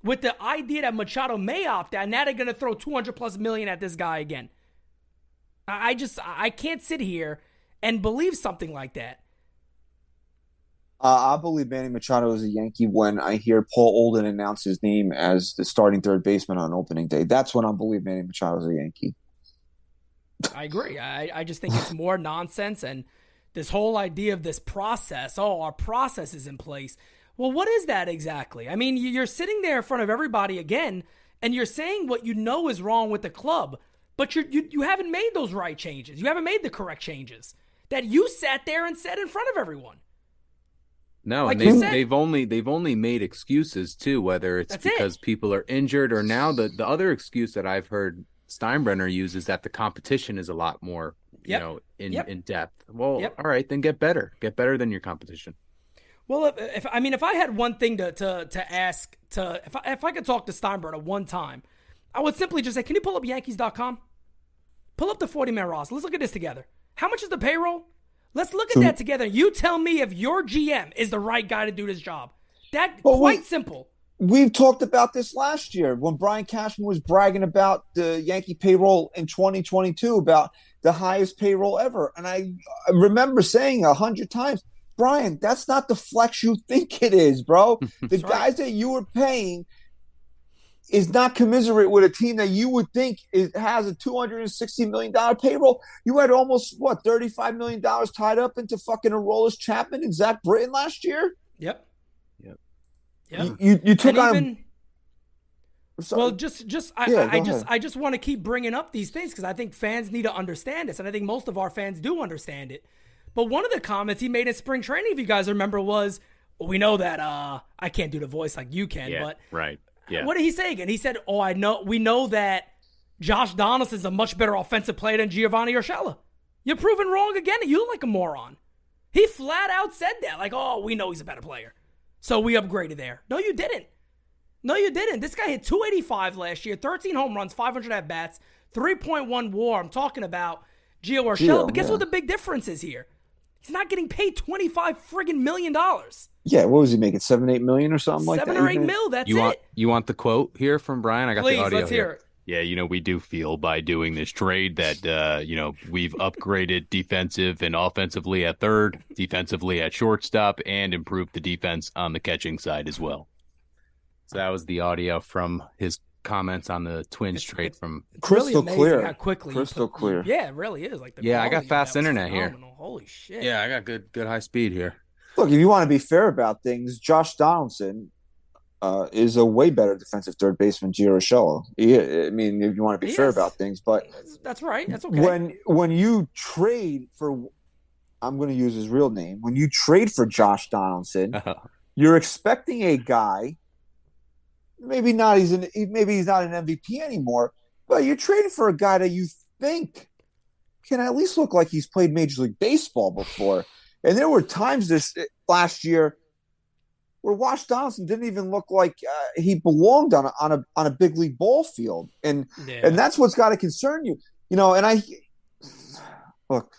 Speaker 2: with the idea that Machado may opt out. Now they're going to throw 200 plus million at this guy again. I just I can't sit here and believe something like that.
Speaker 1: Uh, I believe Manny Machado is a Yankee when I hear Paul Olden announce his name as the starting third baseman on opening day. That's when I believe Manny Machado is a Yankee.
Speaker 2: I agree. I, I just think it's more nonsense and this whole idea of this process. Oh, our process is in place. Well, what is that exactly? I mean, you're sitting there in front of everybody again, and you're saying what you know is wrong with the club, but you you you haven't made those right changes. You haven't made the correct changes that you sat there and said in front of everyone.
Speaker 4: No,
Speaker 2: Like
Speaker 4: and they've,
Speaker 2: said-
Speaker 4: they've only they've only made excuses too, whether it's
Speaker 2: That's it.
Speaker 4: because people are injured or now the the other excuse that I've heard Steinbrenner use is that the competition is a lot more, you
Speaker 2: Yep.
Speaker 4: know, in
Speaker 2: Yep.
Speaker 4: in depth. Well,
Speaker 2: Yep.
Speaker 4: all right, then get better, get better than your competition.
Speaker 2: Well, if, if I mean, if I had one thing to to to ask to if I, if I could talk to Steinbrenner one time, I would simply just say, "Can you pull up Yankees.com? Pull up the forty man roster. Let's look at this together. How much is the payroll? Let's look at
Speaker 1: So-
Speaker 2: that together. You tell me if your GM is the right guy to do this job. That
Speaker 1: Well,
Speaker 2: quite
Speaker 1: wait.
Speaker 2: simple.
Speaker 1: We've talked about this last year when Brian Cashman was bragging about the Yankee payroll in 2022 about the highest payroll ever. And I, I remember saying a hundred times, Brian, that's not the flex you think it is, bro. The
Speaker 2: That's right.
Speaker 1: guys that you were paying is not commiserate with a team that you would think is, has a $260 million payroll. You had almost, what, $35 million tied up into fucking Aroldis Chapman and Zach Britton last year?
Speaker 2: Yep.
Speaker 4: Yep.
Speaker 2: Yep.
Speaker 1: You, you, you took
Speaker 2: and
Speaker 1: on
Speaker 2: even
Speaker 1: a,
Speaker 2: well, just just I,
Speaker 1: Yeah,
Speaker 2: I, I just. I just want to keep bringing up these things because I think fans need to understand this, and I think most of our fans do understand it. But one of the comments he made in spring training, if you guys remember, was well, we know that uh I can't do the voice like you can, but
Speaker 4: right. Yeah.
Speaker 2: what did he say again? He said, "Oh, I know we know that Josh Donaldson's a much better offensive player than Giovanni Urshela." You're proven wrong again. You look like a moron. He flat out said that, like, "Oh, we know he's a better player, so we upgraded there." No, you didn't. No, you didn't. This guy hit 285 last year, 13 home runs, 500 at bats, 3.1 WAR. I'm talking about Gio Urshela.
Speaker 1: Gio,
Speaker 2: but guess
Speaker 1: yeah.
Speaker 2: what the big difference is here? He's not getting paid 25 friggin' million dollars.
Speaker 1: yeah, what was he making? Seven, eight million or something like
Speaker 2: Seven
Speaker 1: that?
Speaker 2: or eight mil. That's
Speaker 4: you
Speaker 2: it.
Speaker 4: want you want the quote here from Brian? I got
Speaker 2: Please,
Speaker 4: the audio
Speaker 2: let's
Speaker 4: here.
Speaker 2: hear it.
Speaker 4: Yeah, you know, we do feel by doing this trade that uh, you know, we've upgraded defensive and offensively at third, defensively at shortstop, and improved the defense on the catching side as well. So that was the audio from his comments on the Twins
Speaker 2: It's-
Speaker 4: trade
Speaker 2: it's-
Speaker 4: from
Speaker 2: It's really
Speaker 1: Crystal
Speaker 2: amazing
Speaker 1: clear.
Speaker 2: how quickly
Speaker 1: Crystal
Speaker 2: put-
Speaker 1: clear.
Speaker 2: Yeah, it really is. Like the
Speaker 4: Yeah, I got fast
Speaker 2: that was
Speaker 4: internet here.
Speaker 2: Holy shit!
Speaker 4: Yeah, I got good good high speed here.
Speaker 1: Look, if you want to be fair about things, Josh Donaldson uh, is a way better defensive third baseman than Gio Urshela. I mean, if you want to be
Speaker 2: He
Speaker 1: fair
Speaker 2: is.
Speaker 1: about things, but
Speaker 2: That's, that's right. That's okay.
Speaker 1: when when you trade for, I'm going to use his real name. When you trade for Josh Donaldson, you're expecting a guy. Maybe not. He's an maybe he's not an MVP anymore, but you're trading for a guy that you think can at least look like he's played Major League Baseball before. And there were times this last year where Wash Donaldson didn't even look like uh, he belonged on a, on a on a big league ball field, and
Speaker 2: yeah.
Speaker 1: and that's what's got to concern you, you know. And I look,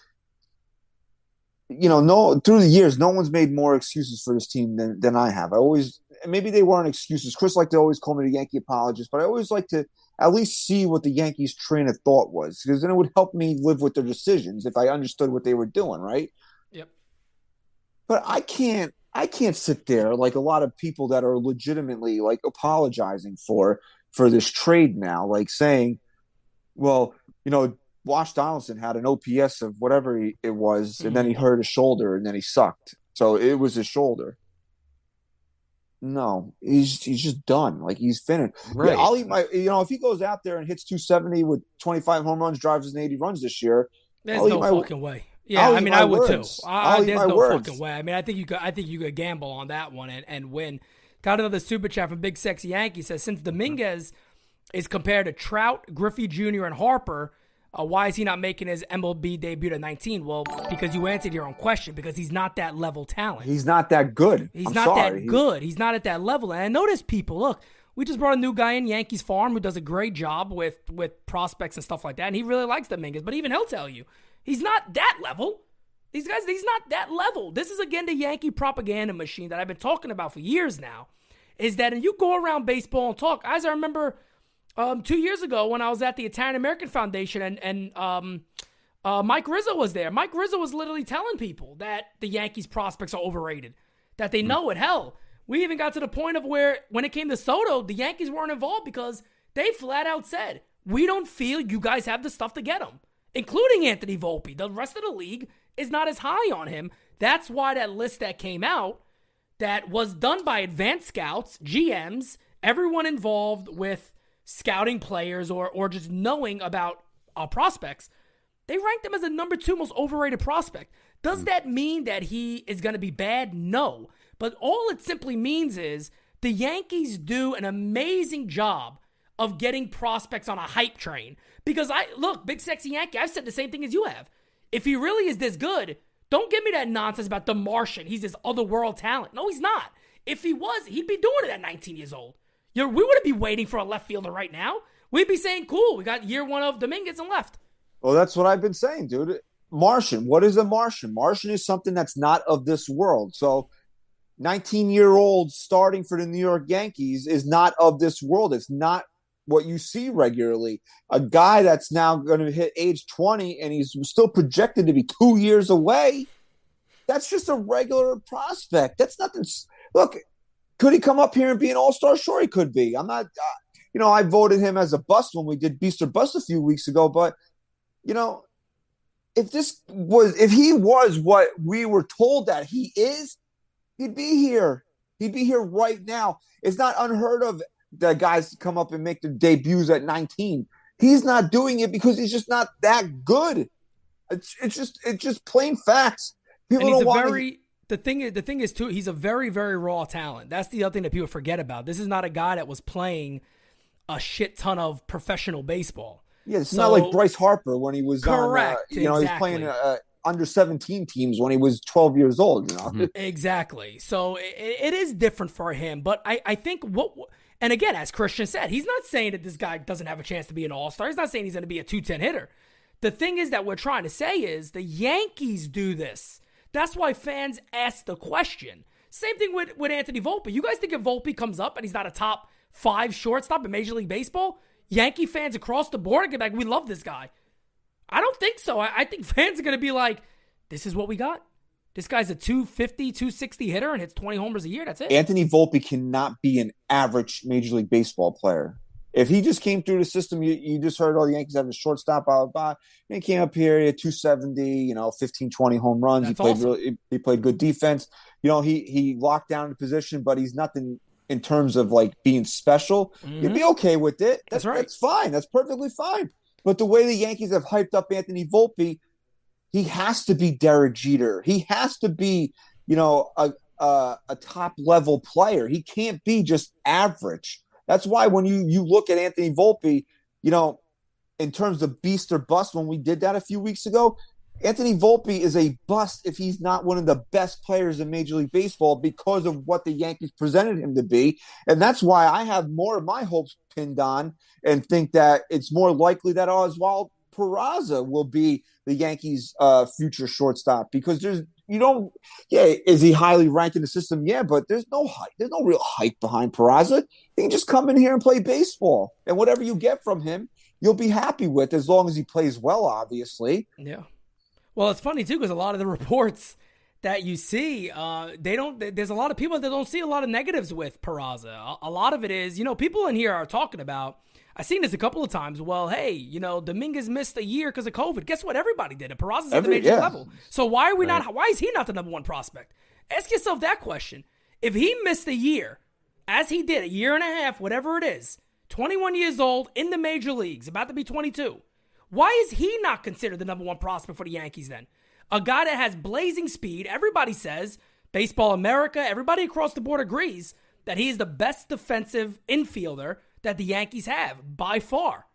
Speaker 1: you know, no through the years, no one's made more excuses for this team than than I have. I always maybe they weren't excuses. Chris liked to always call me the Yankee apologist, but I always like to at least see what the Yankees' train of thought was because then it would help me live with their decisions if I understood what they were doing, right?
Speaker 2: Yep.
Speaker 1: But I can't I can't sit there like a lot of people that are legitimately like apologizing for for this trade now, like saying, well, you know, Wash Donaldson had an OPS of whatever he, it was, and then he mm-hmm. hurt his shoulder, and then he sucked. So it was his shoulder. No, he's he's just done. Like he's finished.
Speaker 4: Right.
Speaker 1: Yeah, I'll eat my. You know, if he goes out there and hits 270 with 25 home runs, drives in 80 runs this year,
Speaker 2: There's
Speaker 1: I'll
Speaker 2: no
Speaker 1: my-
Speaker 2: fucking way. Yeah,
Speaker 1: I'll
Speaker 2: I mean, I would
Speaker 1: words.
Speaker 2: too. I, there's no
Speaker 1: words.
Speaker 2: fucking way. I mean, I think you could. I think you could gamble on that one and, and win. Got another super chat from Big Sexy Yankee says since Dominguez is compared to Trout, Griffey Jr. and Harper, uh, why is he not making his MLB debut at 19? Well, because you answered your own question. Because he's not that level talent.
Speaker 1: He's not that good.
Speaker 2: He's
Speaker 1: I'm
Speaker 2: not
Speaker 1: sorry.
Speaker 2: that good. He's not at that level. And I notice people, look, we just brought a new guy in Yankees Farm who does a great job with with prospects and stuff like that. And he really likes Dominguez. But even he'll tell you, he's not that level. These guys, he's not that level. This is again the Yankee propaganda machine that I've been talking about for years now. Is that and you go around baseball and talk. As I remember um, two years ago when I was at the Italian American Foundation and and um, uh, Mike Rizzo was there. Mike Rizzo was literally telling people that the Yankees prospects are overrated, that they know it. Hell, we even got to the point of where when it came to Soto, the Yankees weren't involved because they flat out said, "We don't feel you guys have the stuff to get him," including Anthony Volpe. The rest of the league is not as high on him. That's why that list that came out that was done by advanced scouts, GMs, everyone involved with scouting players or or just knowing about uh, prospects, they ranked him as the number two most overrated prospect. Does that mean that he is going to be bad? No. But all it simply means is the Yankees do an amazing job of getting prospects on a hype train. Because I look, big sexy Yankee, I've said the same thing as you have. If he really is this good, don't give me that nonsense about the Martian. He's this other world talent. No, he's not. If he was, he'd be doing it at 19 years old. You're, we wouldn't be waiting for a left fielder right now. We'd be saying, cool, we got year one of Dominguez and left.
Speaker 1: Well, that's what I've been saying, dude. Martian. What is a Martian? Martian is something that's not of this world. So, 19 year old starting for the New York Yankees is not of this world. It's not what you see regularly. A guy that's now going to hit age 20 and he's still projected to be two years away. That's just a regular prospect. That's nothing. Look, could he come up here and be an all star? Sure, he could be. I'm not, uh, you know, I voted him as a bust when we did Beast or Bust a few weeks ago, but, you know, if this was, if he was what we were told that he is, he'd be here. He'd be here right now. It's not unheard of that guys come up and make their debuts at 19. He's not doing it because he's just not that good. It's it's just it's just plain facts. People don't want
Speaker 2: very the thing is the thing is too he's a very very raw talent that's the other thing that people forget about this is not a guy that was playing a shit ton of professional baseball
Speaker 1: Yeah, it's
Speaker 2: So-
Speaker 1: not like Bryce Harper when he was
Speaker 2: Correct,
Speaker 1: on. Uh, you know, he's
Speaker 2: exactly.
Speaker 1: playing uh, under 17 teams when he was 12 years old. You know,
Speaker 4: Mhm.
Speaker 2: exactly so it, it is different for him but i i think what and again as christian said he's not saying that this guy doesn't have a chance to be an all-star he's not saying he's going to be a 210 hitter the thing is that we're trying to say is the yankees do this that's why fans ask the question same thing with with anthony volpe you guys think if volpe comes up and he's not a top five shortstop in major league baseball yankee fans across the board are gonna be like we love this guy I don't think so. I, I think fans are going to be like, this is what we got. This guy's a 250, 260 hitter and hits 20 homers a year. That's it.
Speaker 1: Anthony Volpe cannot be an average Major League Baseball player. If he just came through the system, you, you just heard all the Yankees have a shortstop, blah, blah, blah. And he came up here, he had 270, you know, 15, 20 home runs.
Speaker 2: That's
Speaker 1: he played
Speaker 2: awesome.
Speaker 1: really, he played good defense. You know, he he locked down the position, but he's nothing in terms of like being special. Mm-hmm. You'd be okay with it.
Speaker 2: That's
Speaker 1: That's,
Speaker 2: right.
Speaker 1: That's fine. That's perfectly fine. But the way the Yankees have hyped up Anthony Volpe, he has to be Derek Jeter. He has to be, you know, a a, a top level player. He can't be just average. That's why when you you look at Anthony Volpe, you know, in terms of beast or bust, when we did that a few weeks ago, Anthony Volpe is a bust if he's not one of the best players in Major League Baseball because of what the Yankees presented him to be. And that's why I have more of my hopes pinned on and think that it's more likely that Oswald Peraza will be the Yankees' uh, future shortstop because there's you don't yeah is he highly ranked in the system yeah but there's no hype there's no real hype behind Peraza he can just come in here and play baseball and whatever you get from him you'll be happy with as long as he plays well obviously
Speaker 2: Yeah. Well, it's funny too because a lot of the reports that you see, uh, they don't. There's a lot of people that don't see a lot of negatives with Peraza. A, a lot of it is, you know, people in here are talking about. I've seen this a couple of times. Well, hey, you know, Dominguez missed a year because of COVID. Guess what? Everybody did it. Peraza's at the major
Speaker 1: yeah.
Speaker 2: level. So why are we not? Why is he not the number one prospect? Ask yourself that question. If he missed a year, as he did, a year and a half, whatever it is, 21 years old in the major leagues, about to be 22. Why is he not considered the number one prospect for the Yankees then? A guy that has blazing speed. Everybody says, Baseball America, everybody across the board agrees that he is the best defensive infielder that the Yankees have by far.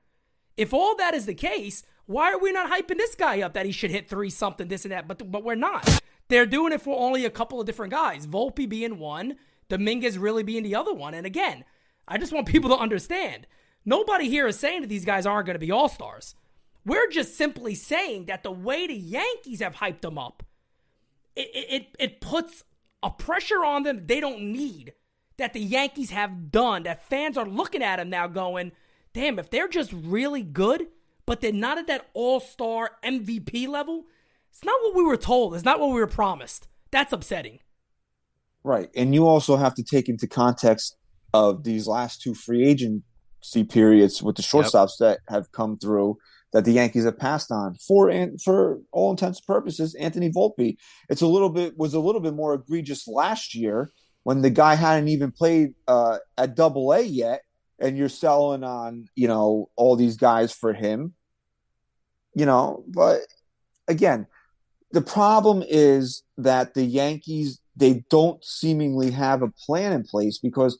Speaker 2: If all that is the case, why are we not hyping this guy up that he should hit three something, this and that? But but we're not. They're doing it for only a couple of different guys. Volpe being one, Dominguez really being the other one. And again, I just want people to understand. Nobody here is saying that these guys aren't going to be all stars. We're just simply saying that the way the Yankees have hyped them up, it, it, it puts a pressure on them they don't need that the Yankees have done, that fans are looking at them now going, damn, if they're just really good, but they're not at that all star MVP level, it's not what we were told. It's not what we were promised. That's upsetting.
Speaker 1: Right. And you also have to take into context of these last two free agency periods with the shortstops yep. that have come through that the Yankees have passed on for and for all intents and purposes. Anthony Volpe, it's a little bit was a little bit more egregious last year when the guy hadn't even played uh, at Double A yet, and you're selling on you know all these guys for him. You know, but again, the problem is that the Yankees they don't seemingly have a plan in place because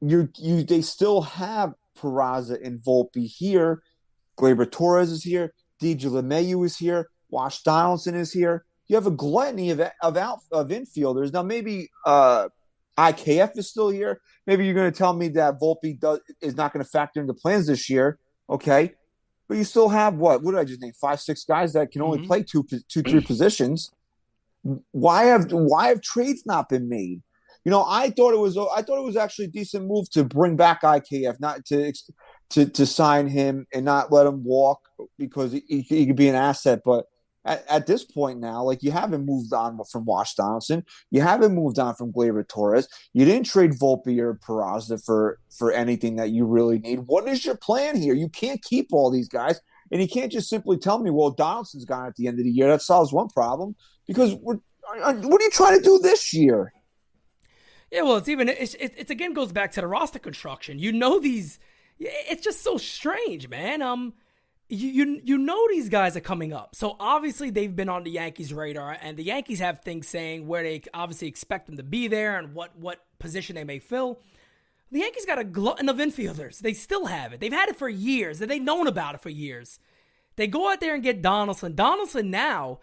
Speaker 1: you you they still have Peraza and Volpe here. Gleyber Torres is here. DJ LeMahieu is here. Wash Donaldson is here. You have a gluttony of of out of infielders. Now maybe uh, IKF is still here. Maybe you're going to tell me that Volpe does, is not going to factor into plans this year. Okay, but you still have what? What did I just name? Five, six guys that can only mm-hmm. play two, two, three positions. Why have why have trades not been made? You know, I thought it was I thought it was actually a decent move to bring back IKF, not to to to sign him and not let him walk because he, he could be an asset. But at, at, this point now, like you haven't moved on from Wash Donaldson, you haven't moved on from Gleyber Torres, you didn't trade Volpe or Peraza for for anything that you really need. What is your plan here? You can't keep all these guys, and you can't just simply tell me, "Well, Donaldson's gone at the end of the year." That solves one problem because we're. What are you trying to do this year?
Speaker 2: Yeah, well, it's even it's, it's again goes back to the roster construction. You know these, it's just so strange, man. Um, you, you know these guys are coming up. So obviously they've been on the Yankees radar and the Yankees have things saying where they obviously expect them to be there and what what position they may fill. The Yankees got a glutton of infielders. They still have it. They've had it for years and they've known about it for years. They go out there and get Donaldson. Donaldson now,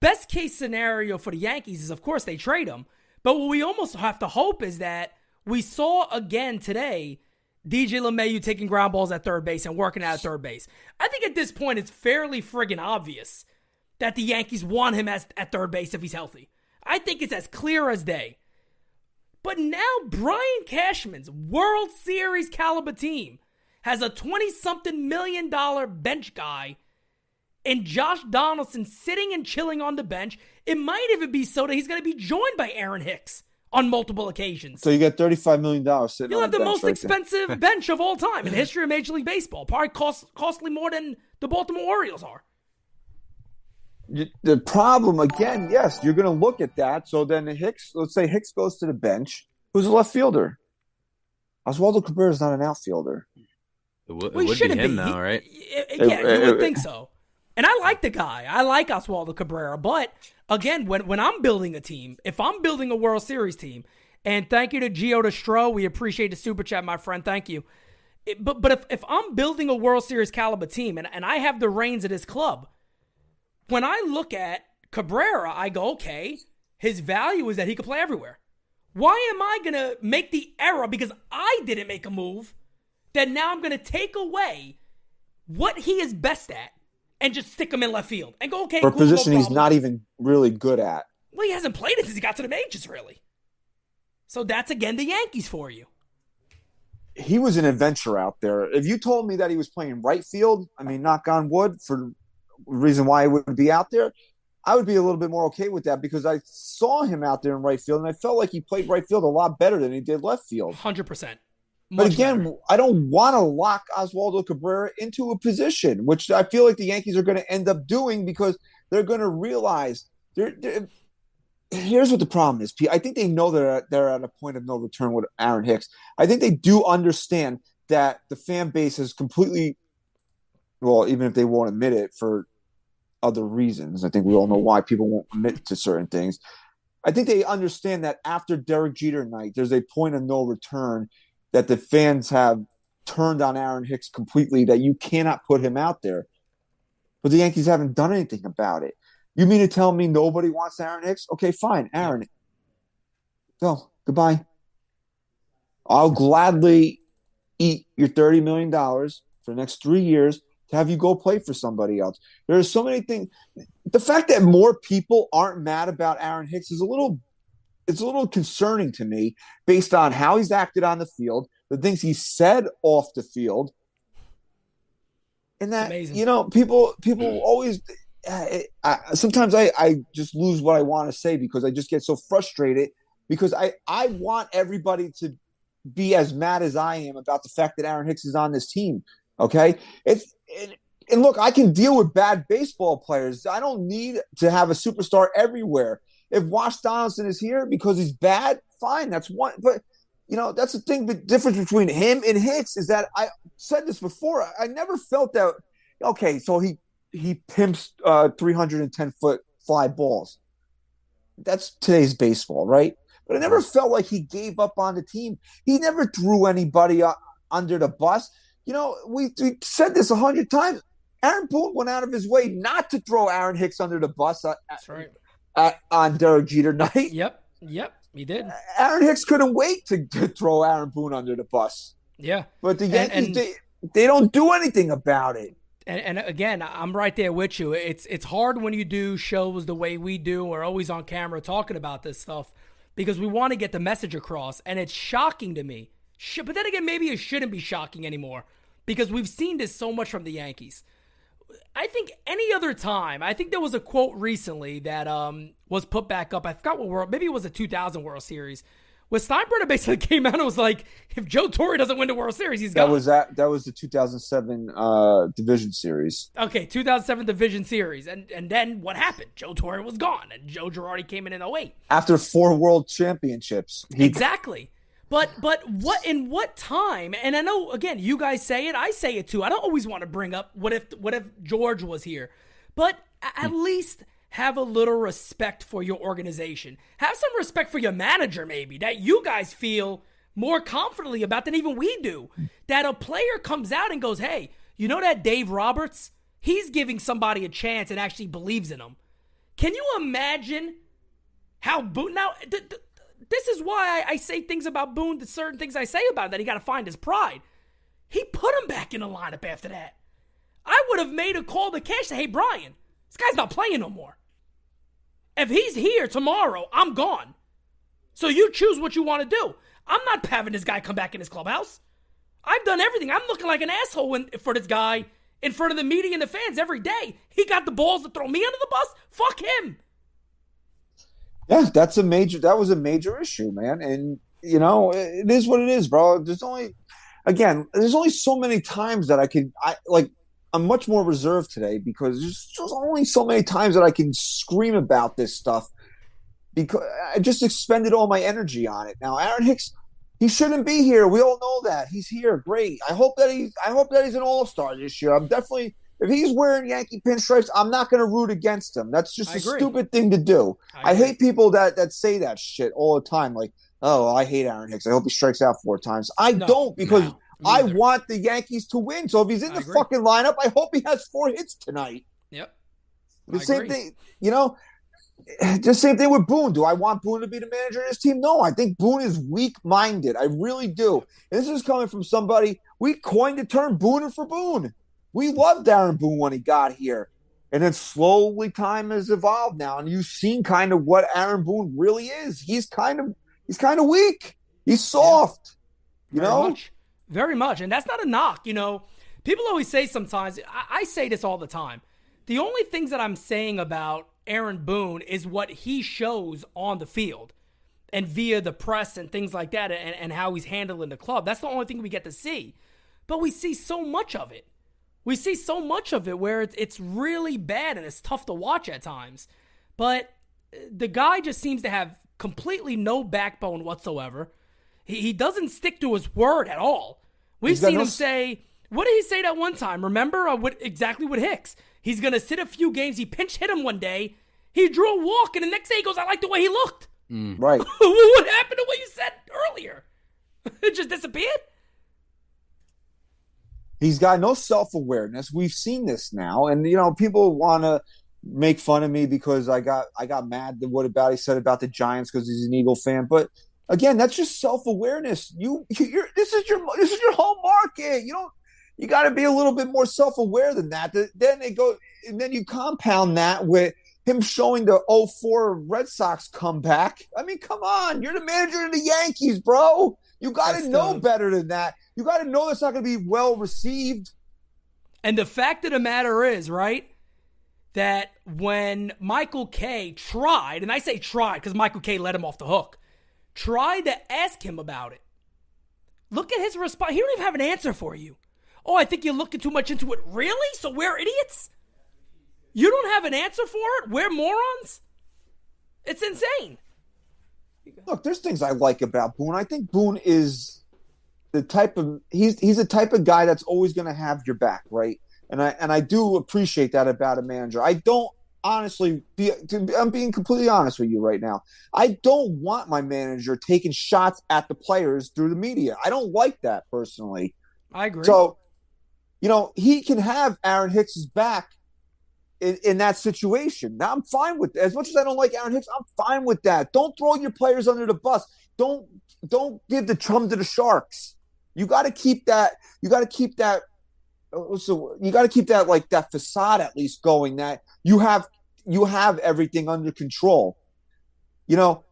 Speaker 2: best case scenario for the Yankees is of course they trade him. But what we almost have to hope is that we saw again today DJ LeMahieu taking ground balls at third base and working out at third base. I think at this point it's fairly friggin' obvious that the Yankees want him as, at third base if he's healthy. I think it's as clear as day. But now Brian Cashman's World Series caliber team has a 20 something million dollar bench guy and Josh Donaldson sitting and chilling on the bench. It might even be so that he's going to be joined by Aaron Hicks on multiple occasions.
Speaker 1: So you get thirty-five million dollars sitting.
Speaker 2: You'll have
Speaker 1: the,
Speaker 2: the most
Speaker 1: right
Speaker 2: expensive bench of all time in the history of Major League Baseball. Probably cost costly more than the Baltimore Orioles are.
Speaker 1: The problem again, yes, you're going to look at that. So then Hicks, let's say Hicks goes to the bench. Who's a left fielder? Oswaldo Cabrera is not an outfielder.
Speaker 4: It, w- it well, would be him be. now,
Speaker 2: he,
Speaker 4: right?
Speaker 2: Yeah, it, you would think so. And I like the guy. I like Oswaldo Cabrera. But again, when, when I'm building a team, if I'm building a World Series team, and thank you to Gio Destro, we appreciate the super chat, my friend. Thank you. It, but but if, if I'm building a World Series caliber team and, and I have the reins of this club, when I look at Cabrera, I go, okay, his value is that he could play everywhere. Why am I going to make the error because I didn't make a move that now I'm going to take away what he is best at and just stick him in left field and go, okay,
Speaker 1: for
Speaker 2: cool,
Speaker 1: a position
Speaker 2: no
Speaker 1: he's not even really good at.
Speaker 2: Well, he hasn't played it since he got to the majors, really. So that's again the Yankees for you.
Speaker 1: He was an adventure out there. If you told me that he was playing right field, I mean, knock on wood, for reason why he would be out there, I would be a little bit more okay with that because I saw him out there in right field and I felt like he played right field a lot better than he did left field.
Speaker 2: 100%.
Speaker 1: But again,
Speaker 2: better.
Speaker 1: I don't want to lock Oswaldo Cabrera into a position, which I feel like the Yankees are going to end up doing because they're going to realize they're, they're, here's what the problem is. I think they know they're they're at a point of no return with Aaron Hicks. I think they do understand that the fan base is completely well, even if they won't admit it, for other reasons. I think we all know why people won't admit to certain things. I think they understand that after Derek Jeter night, there's a point of no return that the fans have turned on Aaron Hicks completely, that you cannot put him out there. But the Yankees haven't done anything about it. You mean to tell me nobody wants Aaron Hicks? Okay, fine. Aaron, go. Goodbye. I'll gladly eat your $30 million for the next three years to have you go play for somebody else. There are so many things. The fact that more people aren't mad about Aaron Hicks is a little it's a little concerning to me based on how he's acted on the field, the things he said off the field. And that
Speaker 2: Amazing.
Speaker 1: you know, people people mm. always eh, I, I, sometimes I, I just lose what I want to say because I just get so frustrated because I, I want everybody to be as mad as I am about the fact that Aaron Hicks is on this team. Okay. It's, it, and look, I can deal with bad baseball players. I don't need to have a superstar everywhere. If Wash Donaldson is here because he's bad, fine. That's one. But you know, that's the thing. The difference between him and Hicks is that I said this before. I never felt that. Okay, so he he pimps uh, 310 foot fly balls. That's today's baseball, right? But I never felt like he gave up on the team. He never threw anybody uh, under the bus. You know, we, we said this a hundred times. Aaron Boone went out of his way not to throw Aaron Hicks under the bus uh,
Speaker 2: That's right.
Speaker 1: Uh, on Derek Jeter night.
Speaker 2: Yep. Yep. He did.
Speaker 1: Aaron Hicks couldn't wait to, to throw Aaron Boone under the bus.
Speaker 2: Yeah.
Speaker 1: But the Yankees,
Speaker 2: and-
Speaker 1: they, they don't do anything about it.
Speaker 2: And, and again, I'm right there with you. It's it's hard when you do shows the way we do. We're always on camera talking about this stuff because we want to get the message across. And it's shocking to me. But then again, maybe it shouldn't be shocking anymore because we've seen this so much from the Yankees. I think any other time, I think there was a quote recently that um, was put back up. I forgot what world, maybe it was a 2000 World Series, where Steinbrenner basically came out and was like, if Joe Torre doesn't win the World Series, he's gone.
Speaker 1: That was that. That was the 2007 uh, division series.
Speaker 2: Okay, 2007 Division Series, and and then what happened? Joe Torre was gone, and Joe Girardi came in in 08.
Speaker 1: After four world championships, he
Speaker 2: Exactly. But but what in what time? And I know again, you guys say it, I say it too. I don't always want to bring up what if what if George was here, but at hmm. least have a little respect for your organization. Have some respect for your manager, maybe that you guys feel more confidently about than even we do. Hmm. That a player comes out and goes, "Hey, you know that Dave Roberts? He's giving somebody a chance and actually believes in them." Can you imagine how Boone now? Th- th- this is why I, I say things about Boone. The certain things I say about him, that he got to find his pride. He put him back in the lineup after that. I would have made a call to cash. to, hey Brian, this guy's not playing no more. If he's here tomorrow, I'm gone. So you choose what you want to do. I'm not having this guy come back in his clubhouse. I've done everything. I'm looking like an asshole in, for this guy in front of the media and the fans every day. He got the balls to throw me under the bus. Fuck him.
Speaker 1: Yeah, that's a major. That was a major issue, man. And you know, it is what it is, bro. There's only, again, there's only so many times that I can. I like. I'm much more reserved today because there's just only so many times that I can scream about this stuff because I just expended all my energy on it. Now, Aaron Hicks, he shouldn't be here. We all know that. He's here. Great. I hope that he's I hope that he's an all-star this year. I'm definitely if he's wearing Yankee pinstripes, I'm not going to root against him. That's just
Speaker 2: I
Speaker 1: a
Speaker 2: agree.
Speaker 1: stupid thing to do. I,
Speaker 2: agree.
Speaker 1: hate people that that say that shit all the time like, "Oh, I hate Aaron Hicks. I hope he strikes out four times." I
Speaker 2: No,
Speaker 1: don't because
Speaker 2: no,
Speaker 1: I want the Yankees to win. So if he's in
Speaker 2: I
Speaker 1: the
Speaker 2: agree.
Speaker 1: fucking lineup, I hope he has four hits tonight.
Speaker 2: Yep.
Speaker 1: The
Speaker 2: I
Speaker 1: same
Speaker 2: agree.
Speaker 1: thing, you know. Just same thing with Boone. Do I want Boone to be the manager of this team? No, I think Boone is weak-minded. I really do. And this is coming from somebody we coined the term "Booner for Boone." We loved Aaron Boone when he got here, and then slowly time has evolved now, and you've seen kind of what Aaron Boone really is. He's kind of he's kind of weak. He's soft. You
Speaker 2: Very
Speaker 1: know,
Speaker 2: much. Very much. And that's not a knock. You know, people always say sometimes, I, I say this all the time. The only things that I'm saying about Aaron Boone is what he shows on the field and via the press and things like that and, and how he's handling the club. That's the only thing we get to see. But we see so much of it. We see so much of it where it's, it's really bad and it's tough to watch at times. But uh, the guy just seems to have completely no backbone whatsoever. He, he doesn't stick to his word at all. We've seen
Speaker 1: no
Speaker 2: him say, What did he say that one time? Remember uh, what exactly what Hicks? He's gonna sit a few games. He pinch hit him one day. He drew a walk, and the next day he goes, "I like the way he looked."
Speaker 1: Right.
Speaker 2: what happened to what you said earlier? it just disappeared.
Speaker 1: He's got no self awareness. We've seen this now, and you know people want to make fun of me because I got I got mad at what about he said about the Giants because he's an Eagle fan. But again, that's just self awareness. You you're this is your this is your home market. You don't you got to be a little bit more self aware than that. Then they go and then you compound that with him showing the 04 Red Sox comeback. I mean, come on, you're the manager of the Yankees, bro. You got to know better than that. You got to know that's not going to be well received.
Speaker 2: And the fact of the matter is, right, that when Michael Kay tried, and I say tried because Michael Kay let him off the hook, tried to ask him about it. Look at his response. He don't even have an answer for you. Oh, I think you're looking too much into it. Really? So we're idiots? You don't have an answer for it? We're morons? It's insane.
Speaker 1: Look, there's things I like about Boone. I think Boone is the type of he's he's the type of guy that's always going to have your back, right? And I and I do appreciate that about a manager. I don't honestly be to, I'm being completely honest with you right now. I don't want my manager taking shots at the players through the media. I don't like that personally.
Speaker 2: I agree.
Speaker 1: So, you know, he can have Aaron Hicks's back in, in that situation. Now, I'm fine with. As much as I don't like Aaron Hicks, I'm fine with that. Don't throw your players under the bus. Don't don't give the chum to the sharks. You got to keep that. You got to keep that. uh, So you got to keep that like that facade at least going. That you have you have everything under control. You know,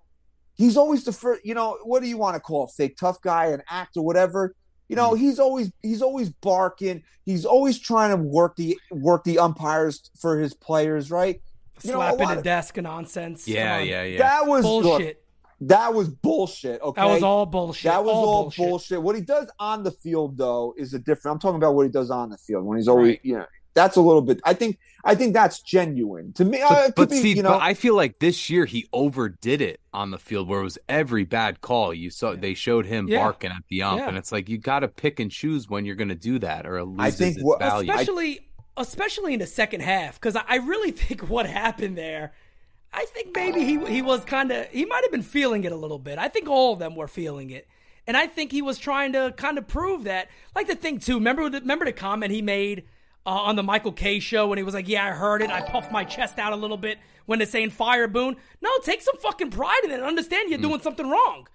Speaker 1: he's always the first. You know, what do you want to call a fake tough guy, an actor, whatever? You know, hmm. he's always he's always barking. He's always trying to work the work the umpires for his players, right? You know, a
Speaker 2: Slapping
Speaker 1: lot
Speaker 2: the
Speaker 1: of-
Speaker 2: desk and nonsense.
Speaker 4: Yeah, yeah, yeah.
Speaker 1: That was look,
Speaker 2: Bullshit.
Speaker 1: that was bullshit. Okay,
Speaker 2: That was all bullshit.
Speaker 1: That was all,
Speaker 2: bullshit.
Speaker 1: bullshit. What he does on the field, though, is a different. I'm talking about what he does on the field when he's always,
Speaker 2: Right.
Speaker 1: you know, that's a little bit. I think, I think that's genuine to me. uh,
Speaker 4: But,
Speaker 1: could
Speaker 4: but
Speaker 1: be,
Speaker 4: see,
Speaker 1: you know,
Speaker 4: but I feel like this year he overdid it on the field, where it was every bad call you saw. They showed him
Speaker 2: Yeah.
Speaker 4: barking at the ump,
Speaker 2: Yeah.
Speaker 4: and it's like you got to pick and choose when you're going to do that, or it loses
Speaker 1: I think
Speaker 4: its
Speaker 1: what-
Speaker 4: value.
Speaker 2: especially especially in the second half because I, I really think what happened there i think maybe he he was kind of he might have been feeling it a little bit i think all of them were feeling it and i think he was trying to kind of prove that like the thing too remember the, remember the comment he made uh, on the michael kay show when he was like yeah i heard it i puffed my chest out a little bit when they're saying fire boone no take some fucking pride in it understand you're doing something wrong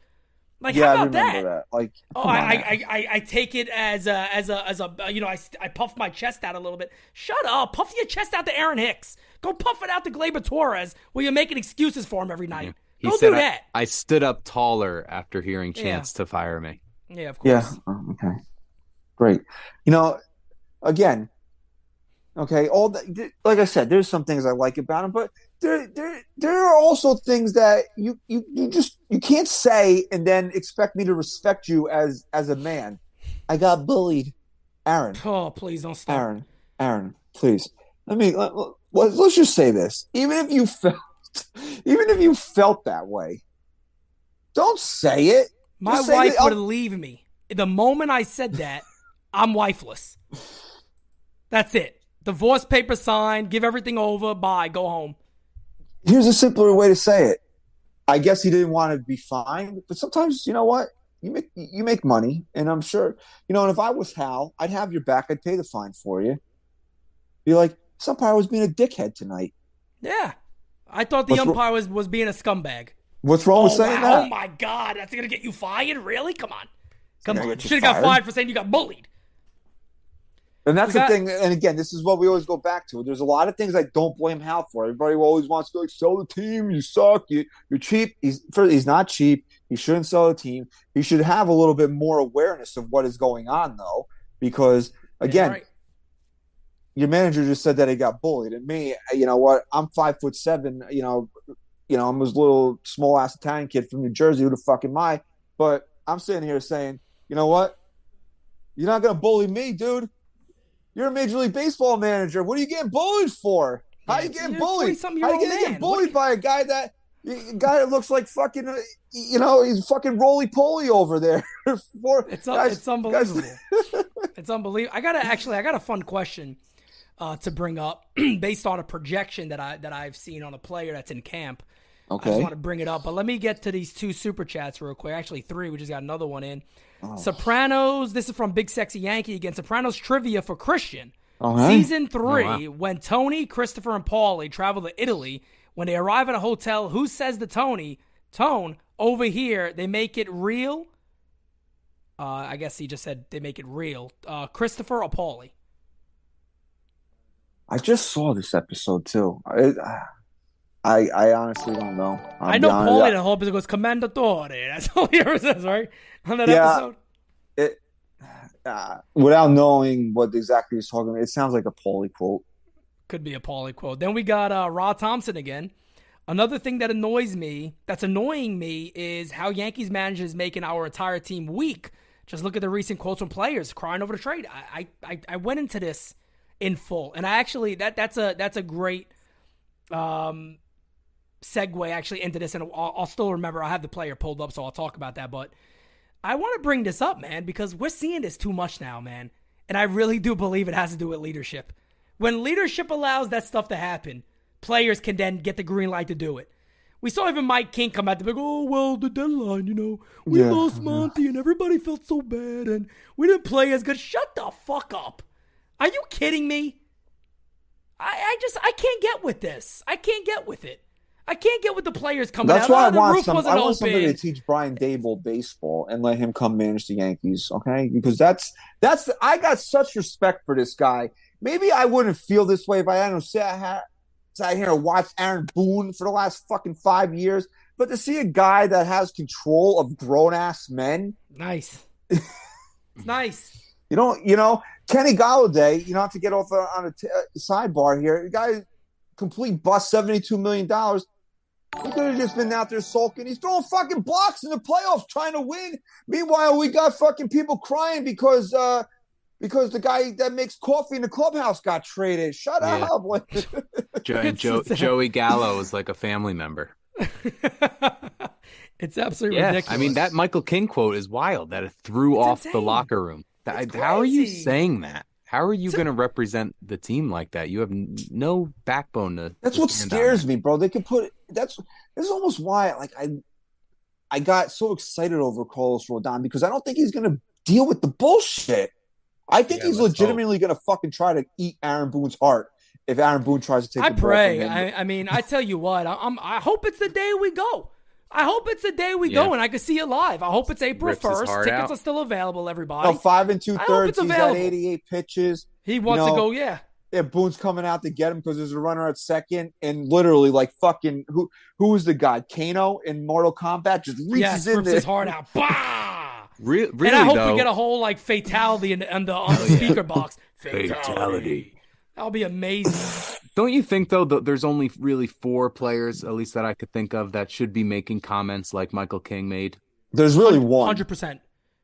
Speaker 2: like
Speaker 1: yeah, I
Speaker 2: how about
Speaker 1: remember that. Like,
Speaker 2: Oh, I. I, I, I take it as a, as a, as a, you know, I, I puffed my chest out a little bit. Shut up. Puff your chest out to Aaron Hicks. Go puff it out to Gleyber Torres where you're making excuses for him every night.
Speaker 4: he
Speaker 2: Don't
Speaker 4: said,
Speaker 2: do
Speaker 4: I-
Speaker 2: that.
Speaker 4: I, stood up taller after hearing
Speaker 2: Yeah.
Speaker 4: chance to fire me.
Speaker 2: yeah, of course.
Speaker 1: Yeah. Oh, okay. Great. You know, again, okay. All the, like I said, there's some things I like about him, but there, there, there are also things that you, you, you just you can't say and then expect me to respect you as as a man. I got bullied, Aaron.
Speaker 2: Oh, please don't stop.
Speaker 1: Aaron, Aaron, please. Let me let, let, let's just say this. Even if you felt, even if you felt that way, don't say it.
Speaker 2: My
Speaker 1: Just
Speaker 2: wife would leave me. The moment I said that, I'm wifeless. That's it. Divorce paper signed, give everything over, bye, go home.
Speaker 1: Here's a simpler way to say it. I guess he didn't want to be fined, but sometimes you know what? You make you make money, and I'm sure you know. And if I was Hal, I'd have your back. I'd pay the fine for you. Be like, this umpire was being a dickhead tonight.
Speaker 2: Yeah. I thought the
Speaker 1: What's
Speaker 2: umpire was, was being a scumbag.
Speaker 1: What's wrong with
Speaker 2: Oh,
Speaker 1: saying
Speaker 2: wow.
Speaker 1: that?
Speaker 2: oh my God, that's gonna get you fired? Really? Come on, come on.
Speaker 1: you
Speaker 2: Should have got
Speaker 1: fired
Speaker 2: for saying you got bullied.
Speaker 1: And that's
Speaker 2: got-
Speaker 1: the thing. And again, this is what we always go back to. There's a lot of things I don't blame Hal for. Everybody always wants to go like, sell the team. You suck. You, you're cheap. He's first, he's not cheap. He shouldn't sell the team. He should have a little bit more awareness of what is going on, though, because again,
Speaker 2: Right.
Speaker 1: your manager just said that he got bullied. And me, you know what? I'm five foot seven. You know, you know, I'm this little small ass Italian kid from New Jersey. Who the fuck am I? But I'm sitting here saying, you know what? You're not gonna bully me, dude. You're a major league baseball manager. What are you getting bullied for? How
Speaker 2: Yeah,
Speaker 1: you getting bullied?
Speaker 2: 40-something-year-old
Speaker 1: How you gonna
Speaker 2: man.
Speaker 1: get bullied by a guy that a guy that looks like fucking, uh, you know, he's fucking roly poly over there. for
Speaker 2: It's
Speaker 1: guys-
Speaker 2: it's unbelievable. It's unbelievable. I got to actually, I got a fun question uh, to bring up based on a projection that I that I've seen on a player that's in camp. I just want to bring it up, but let me get to these two super chats real quick. Actually, three. We just got another one in.
Speaker 1: Oh.
Speaker 2: Sopranos. This is from Big Sexy Yankee again. Sopranos trivia for Christian.
Speaker 1: Okay.
Speaker 2: Season three,
Speaker 4: wow.
Speaker 2: when Tony, Christopher, and Paulie travel to Italy, when they arrive at a hotel, who says to Tony, Tone, over here, they make it real? Uh, I guess he just said they make it real. Uh, Christopher or Paulie?
Speaker 1: I just saw this episode too. I, I, I I honestly don't know. I'll
Speaker 2: I know. Paulie the whole episode goes Commendatore. That's all he ever says, right? On that
Speaker 1: Yeah.
Speaker 2: episode.
Speaker 1: It, uh, without knowing what exactly he's talking about, it sounds like a Paulie quote.
Speaker 2: Could be a Paulie quote. Then we got uh, Rod Thompson again. Another thing that annoys me, that's annoying me, is how Yankees managers making our entire team weak. Just look at the recent quotes from players crying over the trade. I, I, I went into this in full, and I actually that that's a that's a great um, segue actually into this, and I'll, I'll still remember. I have the player pulled up, so I'll talk about that. But I want to bring this up, man, because we're seeing this too much now, man, and I really do believe it has to do with leadership. When leadership allows that stuff to happen, players can then get the green light to do it. We saw even Mike King come out to be like, oh, well, the deadline, you know, we
Speaker 1: Yeah.
Speaker 2: lost Monty and everybody felt so bad and we didn't play as good. Shut the fuck up. Are you kidding me? I, I just, I can't get with this. I can't get with it. I can't get with the players coming
Speaker 1: That's
Speaker 2: out.
Speaker 1: why
Speaker 2: "Oh,
Speaker 1: I
Speaker 2: the
Speaker 1: want some. I want somebody to teach Brian Daboll baseball and let him come manage the Yankees. Okay, because that's that's I got such respect for this guy. Maybe I wouldn't feel this way if I hadn't sat, ha- sat here and watched Aaron Boone for the last fucking five years. But to see a guy that has control of grown ass men,
Speaker 2: Nice. it's nice.
Speaker 1: you know, you know, Kenny Golladay, you know, not have to get off on a t- uh, sidebar here, the guy complete bust seventy two million dollars. He could have just been out there sulking. He's throwing fucking blocks in the playoffs, trying to win. Meanwhile, we got fucking people crying because uh because the guy that makes coffee in the clubhouse got traded. Shut
Speaker 4: Yeah.
Speaker 1: up! Like,
Speaker 4: Jo- and
Speaker 2: It's
Speaker 4: Joe, Joey Gallo is like a family member.
Speaker 2: it's absolutely
Speaker 4: Yeah,
Speaker 2: ridiculous.
Speaker 4: I mean that Michael King quote is wild. That it threw
Speaker 2: It's
Speaker 4: off the locker room. That- how are you saying that? How are you going to represent the team like that? You have no backbone to.
Speaker 1: that's
Speaker 4: to
Speaker 1: what scares me, bro. They could put that's this is almost why like I I got so excited over Carlos Rodon because I don't think he's gonna deal with the bullshit. I think
Speaker 4: Yeah,
Speaker 1: he's legitimately gonna fucking try to eat Aaron Boone's heart if Aaron Boone tries to take
Speaker 2: I
Speaker 1: the
Speaker 2: pray.
Speaker 1: from him.
Speaker 2: I, I mean, I tell you what. I'm. I hope it's the day we go. I hope it's the day we
Speaker 4: Yeah.
Speaker 2: go and I can see it live. I hope it's April first. Tickets
Speaker 4: out.
Speaker 2: are still available. Everybody.
Speaker 1: no, five and two thirds. He's at
Speaker 2: available.
Speaker 1: 88 pitches.
Speaker 2: he wants
Speaker 1: you
Speaker 2: to go. Yeah.
Speaker 1: Yeah, Boone's coming out to get him because there's a runner at second, and literally like fucking who who was the guy? Kano in Mortal Kombat just reaches
Speaker 2: Yes.
Speaker 1: in
Speaker 2: Rips
Speaker 1: there.
Speaker 2: his heart out. Bah.
Speaker 4: Re- really,
Speaker 2: and I hope
Speaker 4: though,
Speaker 2: we get a whole like fatality in the, on the, on the
Speaker 4: Oh,
Speaker 2: speaker box.
Speaker 4: fatality.
Speaker 2: That'll be amazing.
Speaker 4: Don't you think though that there's only really four players, at least that I could think of, that should be making comments like Michael King made?
Speaker 1: There's really one.
Speaker 2: Hundred percent.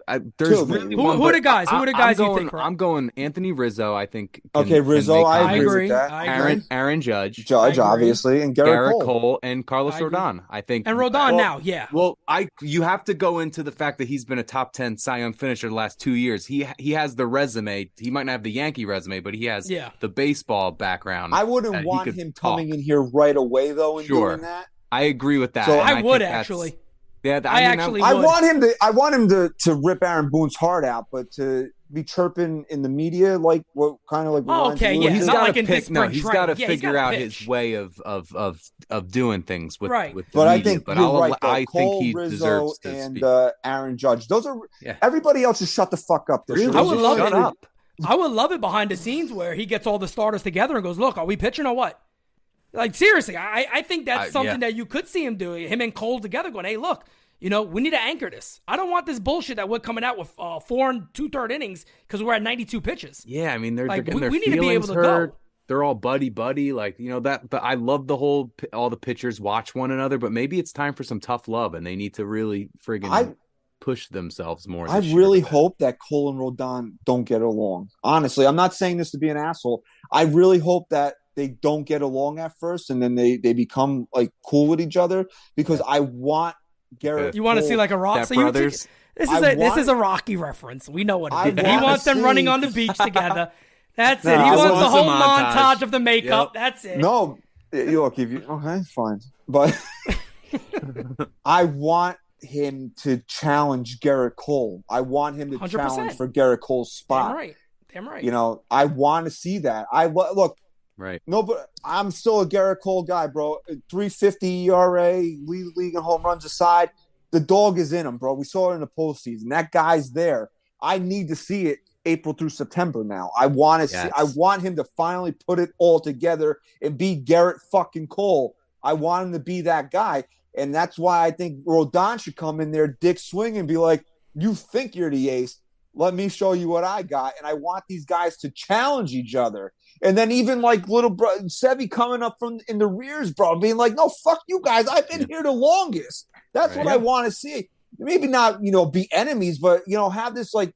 Speaker 4: I, there's really
Speaker 2: Who-
Speaker 4: one.
Speaker 2: who are the guys? Who
Speaker 4: I-
Speaker 2: are the
Speaker 4: I'm
Speaker 2: guys you
Speaker 4: going-
Speaker 2: think, Rob?
Speaker 4: I'm going Anthony Rizzo. I think. can-
Speaker 1: Okay, Rizzo, I
Speaker 2: I
Speaker 1: agree
Speaker 4: comments.
Speaker 2: agree.
Speaker 1: with that.
Speaker 2: I
Speaker 4: Aaron
Speaker 2: agree.
Speaker 4: Aaron Judge,
Speaker 1: Judge, obviously, and Gerrit,
Speaker 4: Gerrit
Speaker 1: Cole.
Speaker 4: Cole. and Carlos
Speaker 2: I.
Speaker 4: Rodon. I think.
Speaker 2: And Rodon
Speaker 1: Well-
Speaker 2: now, yeah.
Speaker 4: Well, I you have to go into the fact that he's been a top ten Cy Young finisher the last two years. He he has the resume. He might not have the Yankee resume, but he has
Speaker 2: Yeah.
Speaker 4: the baseball background.
Speaker 1: I wouldn't want him
Speaker 4: talk.
Speaker 1: coming in here right away though and
Speaker 4: Sure.
Speaker 1: doing that.
Speaker 4: I agree with that.
Speaker 1: So-
Speaker 4: and
Speaker 2: I
Speaker 4: think
Speaker 2: would
Speaker 4: that's-
Speaker 2: actually.
Speaker 4: Yeah,
Speaker 2: I
Speaker 4: mean,
Speaker 2: actually
Speaker 1: I
Speaker 2: would.
Speaker 1: want him to I want him to to rip Aaron Boone's heart out, but to be chirping in the media like what kind of like
Speaker 2: Oh,
Speaker 1: reminds
Speaker 2: okay, yeah,
Speaker 1: of-
Speaker 4: he's
Speaker 2: not
Speaker 4: got
Speaker 2: like
Speaker 4: to pick. No,
Speaker 2: spring
Speaker 4: he's
Speaker 2: training.
Speaker 4: got to
Speaker 2: Yeah,
Speaker 4: figure
Speaker 2: gotta
Speaker 4: out
Speaker 2: pitch.
Speaker 4: his way of of of of doing things with
Speaker 2: Right.
Speaker 4: with the
Speaker 1: But I think
Speaker 4: but
Speaker 1: you're
Speaker 4: I'll,
Speaker 1: right. Though.
Speaker 4: I
Speaker 1: Cole,
Speaker 4: think he
Speaker 1: Rizzo,
Speaker 4: deserves to
Speaker 1: and
Speaker 4: speak.
Speaker 1: uh, Aaron Judge. Those are
Speaker 4: Yeah.
Speaker 1: everybody else. Just shut the fuck up. This
Speaker 4: Really?
Speaker 2: I would love
Speaker 4: shut
Speaker 2: it.
Speaker 4: up.
Speaker 2: I would love it behind the scenes where he gets all the starters together and goes, "Look, are we pitching or what?" Like seriously, I I think that's
Speaker 4: Uh,
Speaker 2: something
Speaker 4: yeah.
Speaker 2: that you could see him doing. Him and Cole together, going, "Hey, look, you know, we need to anchor this. I don't want this bullshit that we're coming out with uh, four and two third innings because we're at ninety two pitches."
Speaker 4: Yeah, I mean they're,
Speaker 2: Like,
Speaker 4: they're getting
Speaker 2: we-
Speaker 4: their
Speaker 2: we need to be
Speaker 4: feelings
Speaker 2: able to go.
Speaker 4: hurt. They're all buddy buddy, like you know that. But I love the whole all the pitchers watch one another. But maybe it's time for some tough love, and they need to really friggin'
Speaker 1: I-
Speaker 4: push themselves more.
Speaker 1: I
Speaker 4: this year
Speaker 1: really hope that Cole and Rodon don't get along. Honestly, I'm not saying this to be an asshole. I really hope that they don't get along at first, and then they they become like cool with each other because I want Gerrit.
Speaker 2: You want to see like a rock?
Speaker 4: Step
Speaker 2: So you
Speaker 4: brothers.
Speaker 2: This is
Speaker 1: I
Speaker 2: a this is a Rocky reference. We know what
Speaker 1: I
Speaker 2: it is. He
Speaker 1: wanna
Speaker 2: wants them
Speaker 1: see-
Speaker 2: running on the beach together. That's
Speaker 1: No,
Speaker 2: it. He
Speaker 1: I
Speaker 2: wants the
Speaker 1: want
Speaker 2: whole
Speaker 4: montage.
Speaker 2: montage. of the makeup.
Speaker 4: Yep.
Speaker 2: That's it.
Speaker 1: No, you look if you okay, fine, but I want him to challenge Gerrit Cole. I want him to
Speaker 2: 100%.
Speaker 1: challenge for Gerrit Cole's spot.
Speaker 2: Damn right. Damn right.
Speaker 1: You know, I want to see that. I look.
Speaker 4: Right.
Speaker 1: No, but I'm still a Gerrit Cole guy, bro. 350 ERA, lead league and home runs aside. The dog is in him, bro. We saw it in the postseason. That guy's there. I need to see it April through September now. I want to see. I want him to finally put it all together and be Gerrit fucking Cole. I want him to be that guy, and that's why I think Rodon should come in there, dick swing, and be like, "You think you're the ace? Let me show you what I got." And I want these guys to challenge each other. And then even like little bro Sevi coming up from in the rears, bro, being like, "No, fuck you guys. I've been
Speaker 4: Yeah.
Speaker 1: here the longest." That's
Speaker 4: Right.
Speaker 1: what I want to see. Maybe not, you know, be enemies, but you know, have this like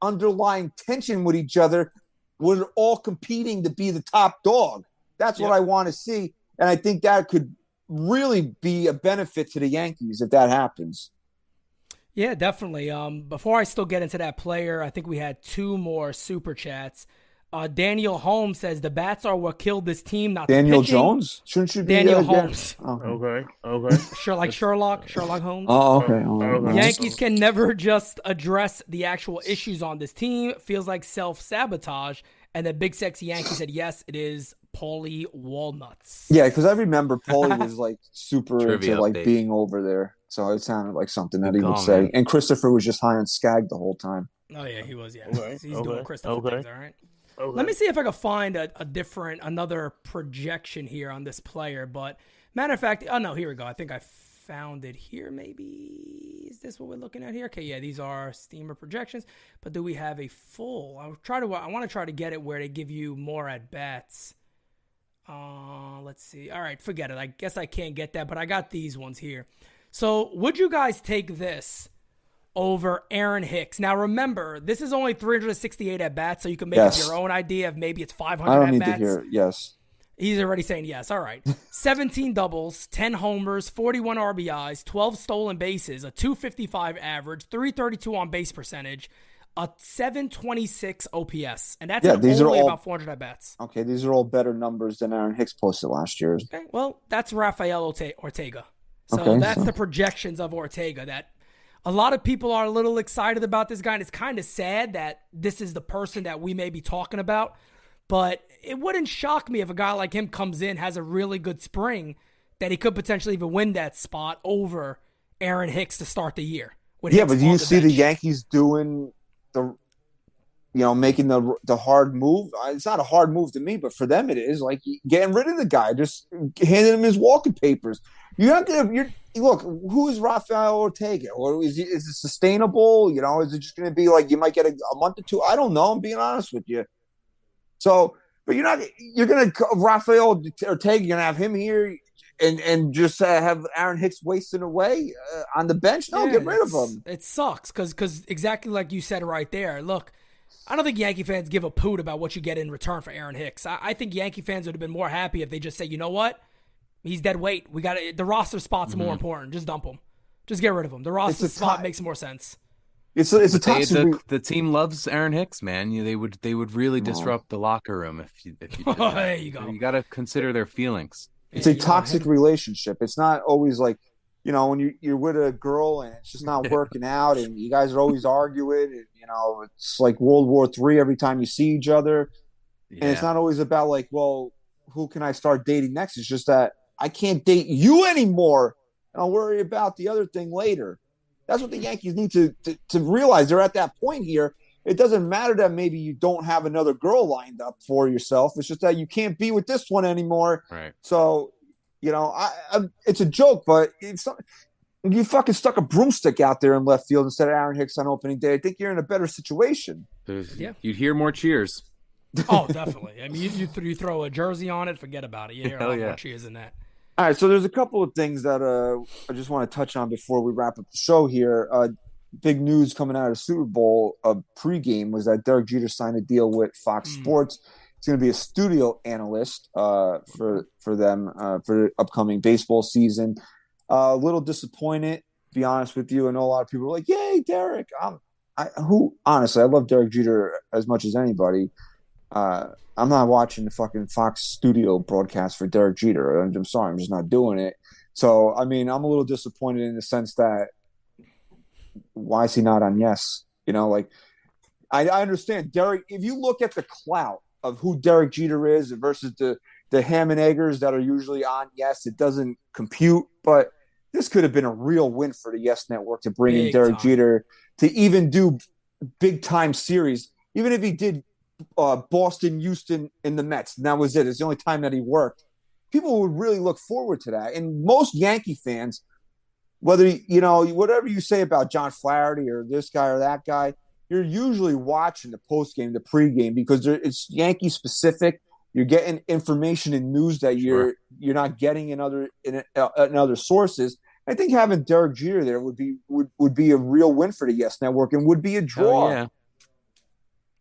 Speaker 1: underlying tension with each other. We're all competing to be the top dog. That's what I want to see, and I think that could really be a benefit to the Yankees if that happens.
Speaker 2: Yeah, definitely. Um, before I still get into that player, I think we had two more super chats. Uh, Daniel Holmes says the bats are what killed this team. Not the
Speaker 1: Daniel
Speaker 2: pitching.
Speaker 1: Jones shouldn't you be
Speaker 2: Daniel
Speaker 1: uh,
Speaker 2: Holmes.
Speaker 1: Oh,
Speaker 5: Okay. Okay.
Speaker 2: Sure, like Sherlock, Sherlock Holmes.
Speaker 1: oh okay. Oh,
Speaker 5: Okay.
Speaker 2: Yankees can never just address the actual issues on this team. Feels like self sabotage. And the big sexy Yankee said, "Yes, it is Paulie Walnuts."
Speaker 1: Yeah, because I remember Paulie was like super
Speaker 4: Trivia
Speaker 1: into like
Speaker 4: update.
Speaker 1: being over there, so it sounded like something that
Speaker 4: Good
Speaker 1: he would
Speaker 4: call,
Speaker 1: say.
Speaker 4: man.
Speaker 1: And Christopher was just high on Skag the whole time.
Speaker 2: Oh yeah, he was. Yeah,
Speaker 5: Okay,
Speaker 2: he's doing Christopher
Speaker 5: okay.
Speaker 2: things. All right.
Speaker 5: Okay.
Speaker 2: Let me see if I can find a, a different, another projection here on this player. But matter of fact, oh no, here we go. I think I found it here. Maybe is this what we're looking at here? Okay, yeah, these are steamer projections. But do we have a full? I'll try to. I want to try to get it where they give you more at bats. Uh, let's see. All right, forget it. I guess I can't get that, but I got these ones here. So, would you guys take this over Aaron Hicks? Now, remember, this is only 368 at bats, so you can make
Speaker 1: Yes.
Speaker 2: up your own idea of maybe it's 500
Speaker 1: I don't
Speaker 2: at
Speaker 1: need
Speaker 2: bats.
Speaker 1: to hear. it. Yes,
Speaker 2: He's already saying yes. All right. 17 doubles, 10 homers, 41 RBIs, 12 stolen bases, a 255 average, 332 on base percentage, a 726 OPS. And that's
Speaker 1: Yeah, these are
Speaker 2: only
Speaker 1: all-
Speaker 2: about 400 at bats.
Speaker 1: okay. These are all better numbers than Aaron Hicks posted last year.
Speaker 2: Okay. Well, that's Rafael Orte- Ortega. So
Speaker 1: Okay,
Speaker 2: that's
Speaker 1: so-
Speaker 2: the projections of Ortega that a lot of people are a little excited about this guy. And it's kind of sad that this is the person that we may be talking about. But it wouldn't shock me if a guy like him comes in, has a really good spring, that he could potentially even win that spot over Aaron Hicks to start the year.
Speaker 1: Yeah, but do you
Speaker 2: the
Speaker 1: see the. Yankees doing the, you know, making the the hard move? Uh, It's not a hard move to me, but for them it is. Like getting rid of the guy, just handing him his walking papers. You're not gonna. You're look. Who is Rafael Ortega? Or is he, is it sustainable? You know, is it just going to be like you might get a, a month or two? I don't know. I'm being honest with you. So, but you're not. You're going to Rafael Ortega. You're going to have him here. And, and just uh, have Aaron Hicks wasting away uh, on the bench? No,
Speaker 2: Yeah,
Speaker 1: get rid of him.
Speaker 2: It sucks because exactly like you said right there. Look, I don't think Yankee fans give a poot about what you get in return for Aaron Hicks. I, I think Yankee fans would have been more happy if they just say, you know what, he's dead weight. We got the roster spot's more mm-hmm. important. Just dump him. Just get rid of him. The roster spot
Speaker 1: ti-
Speaker 2: makes more sense.
Speaker 1: It's a, it's a
Speaker 4: But they,
Speaker 1: toxic.
Speaker 4: the, the team loves Aaron Hicks, man. You, they would they would really disrupt the locker room if you if you did that.
Speaker 2: There you go.
Speaker 4: You got to consider their feelings.
Speaker 1: it's
Speaker 2: Yeah,
Speaker 1: a
Speaker 2: you know,
Speaker 1: toxic relationship. It's not always like, you know, when you you're with a girl and it's just not working out, and you guys are always arguing. And, you know, it's like World War Three every time you see each other, and it's not always about like, well, who can I start dating next? It's just that I can't date you anymore, and I'll worry about the other thing later. That's what the hmm. Yankees need to, to to realize. They're at that point here. It doesn't matter that maybe you don't have another girl lined up for yourself. It's just that you can't be with this one anymore.
Speaker 4: Right.
Speaker 1: So, you know, I, I it's a joke, but it's not, you fucking stuck a broomstick out there in left field instead of Aaron Hicks on opening day. I think you're in a better situation.
Speaker 4: There's-
Speaker 2: Yeah.
Speaker 4: You'd hear more cheers.
Speaker 2: Oh, definitely. I mean, you, you, th- you throw a jersey on it, forget about it. You hear a
Speaker 4: Hell
Speaker 2: lot more
Speaker 4: yeah.
Speaker 2: cheers than that.
Speaker 1: All right, so there's a couple of things that uh, I just want to touch on before we wrap up the show here. Uh, big news coming out of Super Bowl uh, pregame was that Derek Jeter signed a deal with Fox
Speaker 2: Mm.
Speaker 1: Sports. He's going to be a studio analyst uh, for for them uh, for the upcoming baseball season. Uh, a little disappointed be honest with you. I know a lot of people are like, "Yay, Derek!" I'm, I who honestly, I love Derek Jeter as much as anybody. Uh, I'm not watching the fucking Fox Studio broadcast for Derek Jeter. I'm, I'm sorry, I'm just not doing it. So, I mean, I'm a little disappointed in the sense that why is he not on Yes? You know, like I, I understand Derek. If you look at the clout of who Derek Jeter is versus the the ham and eggers that are usually on Yes, it doesn't compute. But this could have been a real win for the Yes Network to bring
Speaker 2: Big
Speaker 1: in Derek
Speaker 2: time.
Speaker 1: Jeter to even do big time series, even if he did uh, Boston, Houston, and the Mets. And that was it. It's the only time that he worked. People would really look forward to that. And most Yankee fans, whether you know whatever you say about John Flaherty or this guy or that guy, you're usually watching the post game, the pregame because it's Yankee specific. You're getting information and news that you're
Speaker 4: Sure.
Speaker 1: you're not getting in other in, uh, in other sources. I think having Derek Jeter there would be would, would be a real win for the Yes Network and would be a draw.
Speaker 4: yeah.